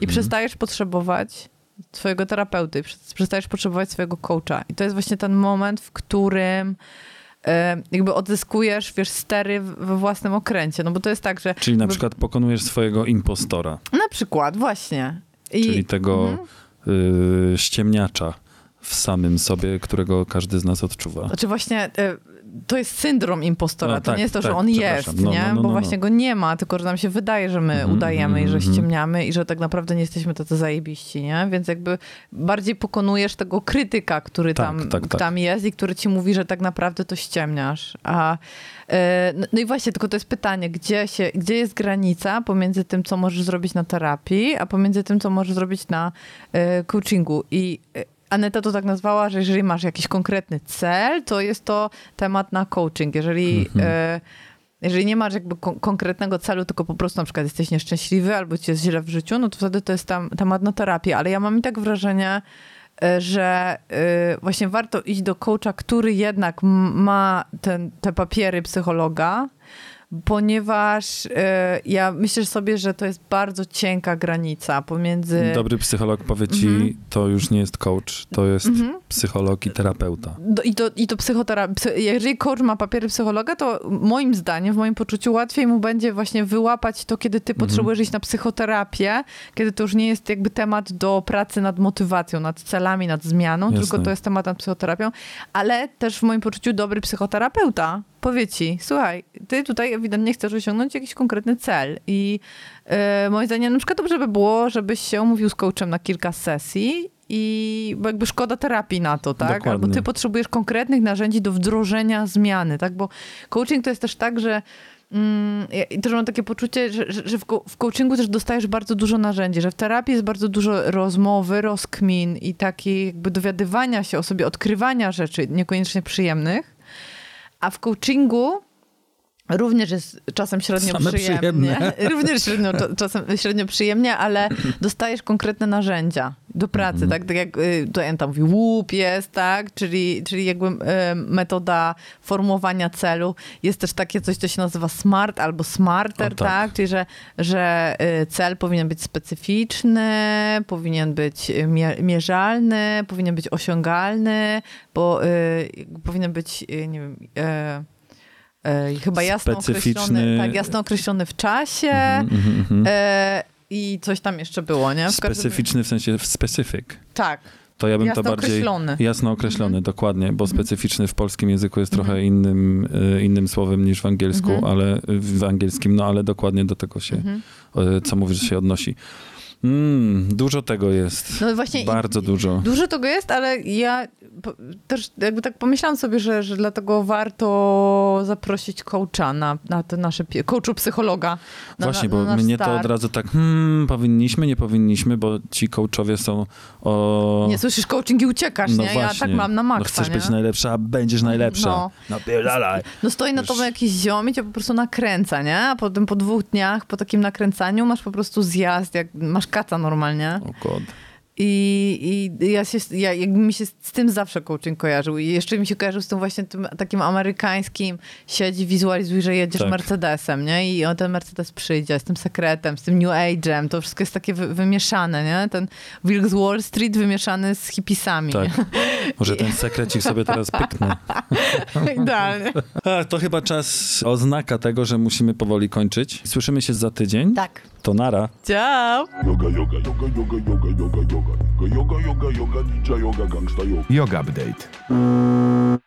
i przestajesz potrzebować swojego terapeuty, przes- przestajesz potrzebować swojego coacha. I to jest właśnie ten moment, w którym jakby odzyskujesz, wiesz, stery we własnym okręcie. No bo to jest tak, że Czyli na przykład pokonujesz swojego impostora, na przykład, właśnie. I, czyli tego Mhm. y, ściemniacza w samym sobie, którego każdy z nas odczuwa. Znaczy właśnie e, to jest syndrom impostora. No, to tak, nie jest to, że tak, on przepraszam. jest, No, nie? no, no, Bo no, właśnie no. go nie ma, tylko że nam się wydaje, że my Mhm, udajemy i że mhm, ściemniamy i że tak naprawdę nie jesteśmy tacy zajebiści, nie? Więc jakby bardziej pokonujesz tego krytyka, który Tak, tam, tak, tak. tam jest i który ci mówi, że tak naprawdę to ściemniasz. A, e, no, i właśnie, tylko to jest pytanie, gdzie, się, gdzie jest granica pomiędzy tym, co możesz zrobić na terapii, a pomiędzy tym, co możesz zrobić na e, coachingu. I e, Aneta to tak nazwała, że jeżeli masz jakiś konkretny cel, to jest to temat na coaching. Jeżeli, Mhm. e, jeżeli nie masz jakby kon- konkretnego celu, tylko po prostu na przykład jesteś nieszczęśliwy albo ci jest źle w życiu, no to wtedy to jest tam, temat na terapię. Ale ja mam i tak wrażenie, e, że e, właśnie warto iść do coacha, który jednak ma ten, te papiery psychologa, ponieważ e, ja myślę sobie, że to jest bardzo cienka granica pomiędzy... Dobry psycholog powie ci, Mhm. to już nie jest coach, to jest Mhm. psycholog i terapeuta. Do, I to, i to psychoterapia. Psy, jeżeli coach ma papiery psychologa, to moim zdaniem, w moim poczuciu, łatwiej mu będzie właśnie wyłapać to, kiedy ty Mhm. potrzebujesz iść na psychoterapię, kiedy to już nie jest jakby temat do pracy nad motywacją, nad celami, nad zmianą, Jasne. tylko to jest temat nad psychoterapią. Ale też w moim poczuciu dobry psychoterapeuta powie ci, słuchaj, ty tutaj ewidentnie chcesz osiągnąć jakiś konkretny cel i e, moim zdaniem na przykład dobrze by było, żebyś się umówił z coachem na kilka sesji i bo jakby szkoda terapii na to, tak? Dokładnie. Albo ty potrzebujesz konkretnych narzędzi do wdrożenia zmiany, tak? Bo coaching to jest też tak, że mm, ja i też mam takie poczucie, że, że w, w coachingu też dostajesz bardzo dużo narzędzi, że w terapii jest bardzo dużo rozmowy, rozkmin i takiej jakby dowiadywania się o sobie, odkrywania rzeczy niekoniecznie przyjemnych, a w coachingu Również jest czasem średnio Same przyjemnie. przyjemne. Również średnio, cza- czasem średnio przyjemnie, ale dostajesz konkretne narzędzia do pracy, Mhm. tak? Tak jak y, tutaj tam mówi, łup jest, tak? Czyli, czyli jakby y, metoda formułowania celu. Jest też takie coś, co się nazywa smart albo smarter, O, tak. tak? Czyli, że, że y, cel powinien być specyficzny, powinien być mie- mierzalny, powinien być osiągalny, bo y, powinien być, nie wiem... Y, chyba jasno Specyficzny. określony, tak, jasno określony w czasie Mhm, mhm. e, i coś tam jeszcze było, nie? W każdym- Specyficzny w sensie specific. Tak, To ja bym jasno to bardziej... określony. Jasno określony, dokładnie, bo Mhm. specyficzny w polskim języku jest trochę Mhm. innym, e, innym słowem niż w angielsku, ale w angielskim, no ale dokładnie do tego się, e, co mówisz, się odnosi. Mm, dużo tego jest. No właśnie Bardzo dużo. Dużo tego jest, ale ja też jakby tak pomyślałam sobie, że, że dlatego warto zaprosić coacha na, na te nasze, coachu psychologa. Na, Właśnie, na, bo na nasz mnie to start. od razu tak, hmm, powinniśmy, nie powinniśmy, bo ci coachowie są o... Nie słyszysz coaching i uciekasz, no nie? właśnie. Ja tak mam na maksa, No chcesz nie? być najlepsza, a będziesz najlepsza. No. Napierdalaj. No stoi na tobie Wiesz- jakiś ziom i cię po prostu nakręca, nie? A potem po dwóch dniach, po takim nakręcaniu masz po prostu zjazd, jak masz kaca normalnie. O god. I, i ja się, ja, jakby mi się z tym zawsze coaching kojarzył. I jeszcze mi się kojarzył z tym właśnie tym takim amerykańskim siedzi, wizualizuj, że jedziesz Tak. Mercedesem, nie? I on ten Mercedes przyjdzie z tym sekretem, z tym New Age'em. To wszystko jest takie wy, wymieszane, nie? Ten Wilk z Wall Street wymieszany z hipisami. Tak. Może ten sekrecik sobie teraz pyknę. Idealnie. To chyba czas, oznaka tego, że musimy powoli kończyć. Słyszymy się za tydzień. Tak. To nara. Ciao. Yoga, yoga, yoga, yoga, yoga, yoga, yoga. Yoga, yoga, yoga, ninja yoga, gangsta yoga. Yoga update.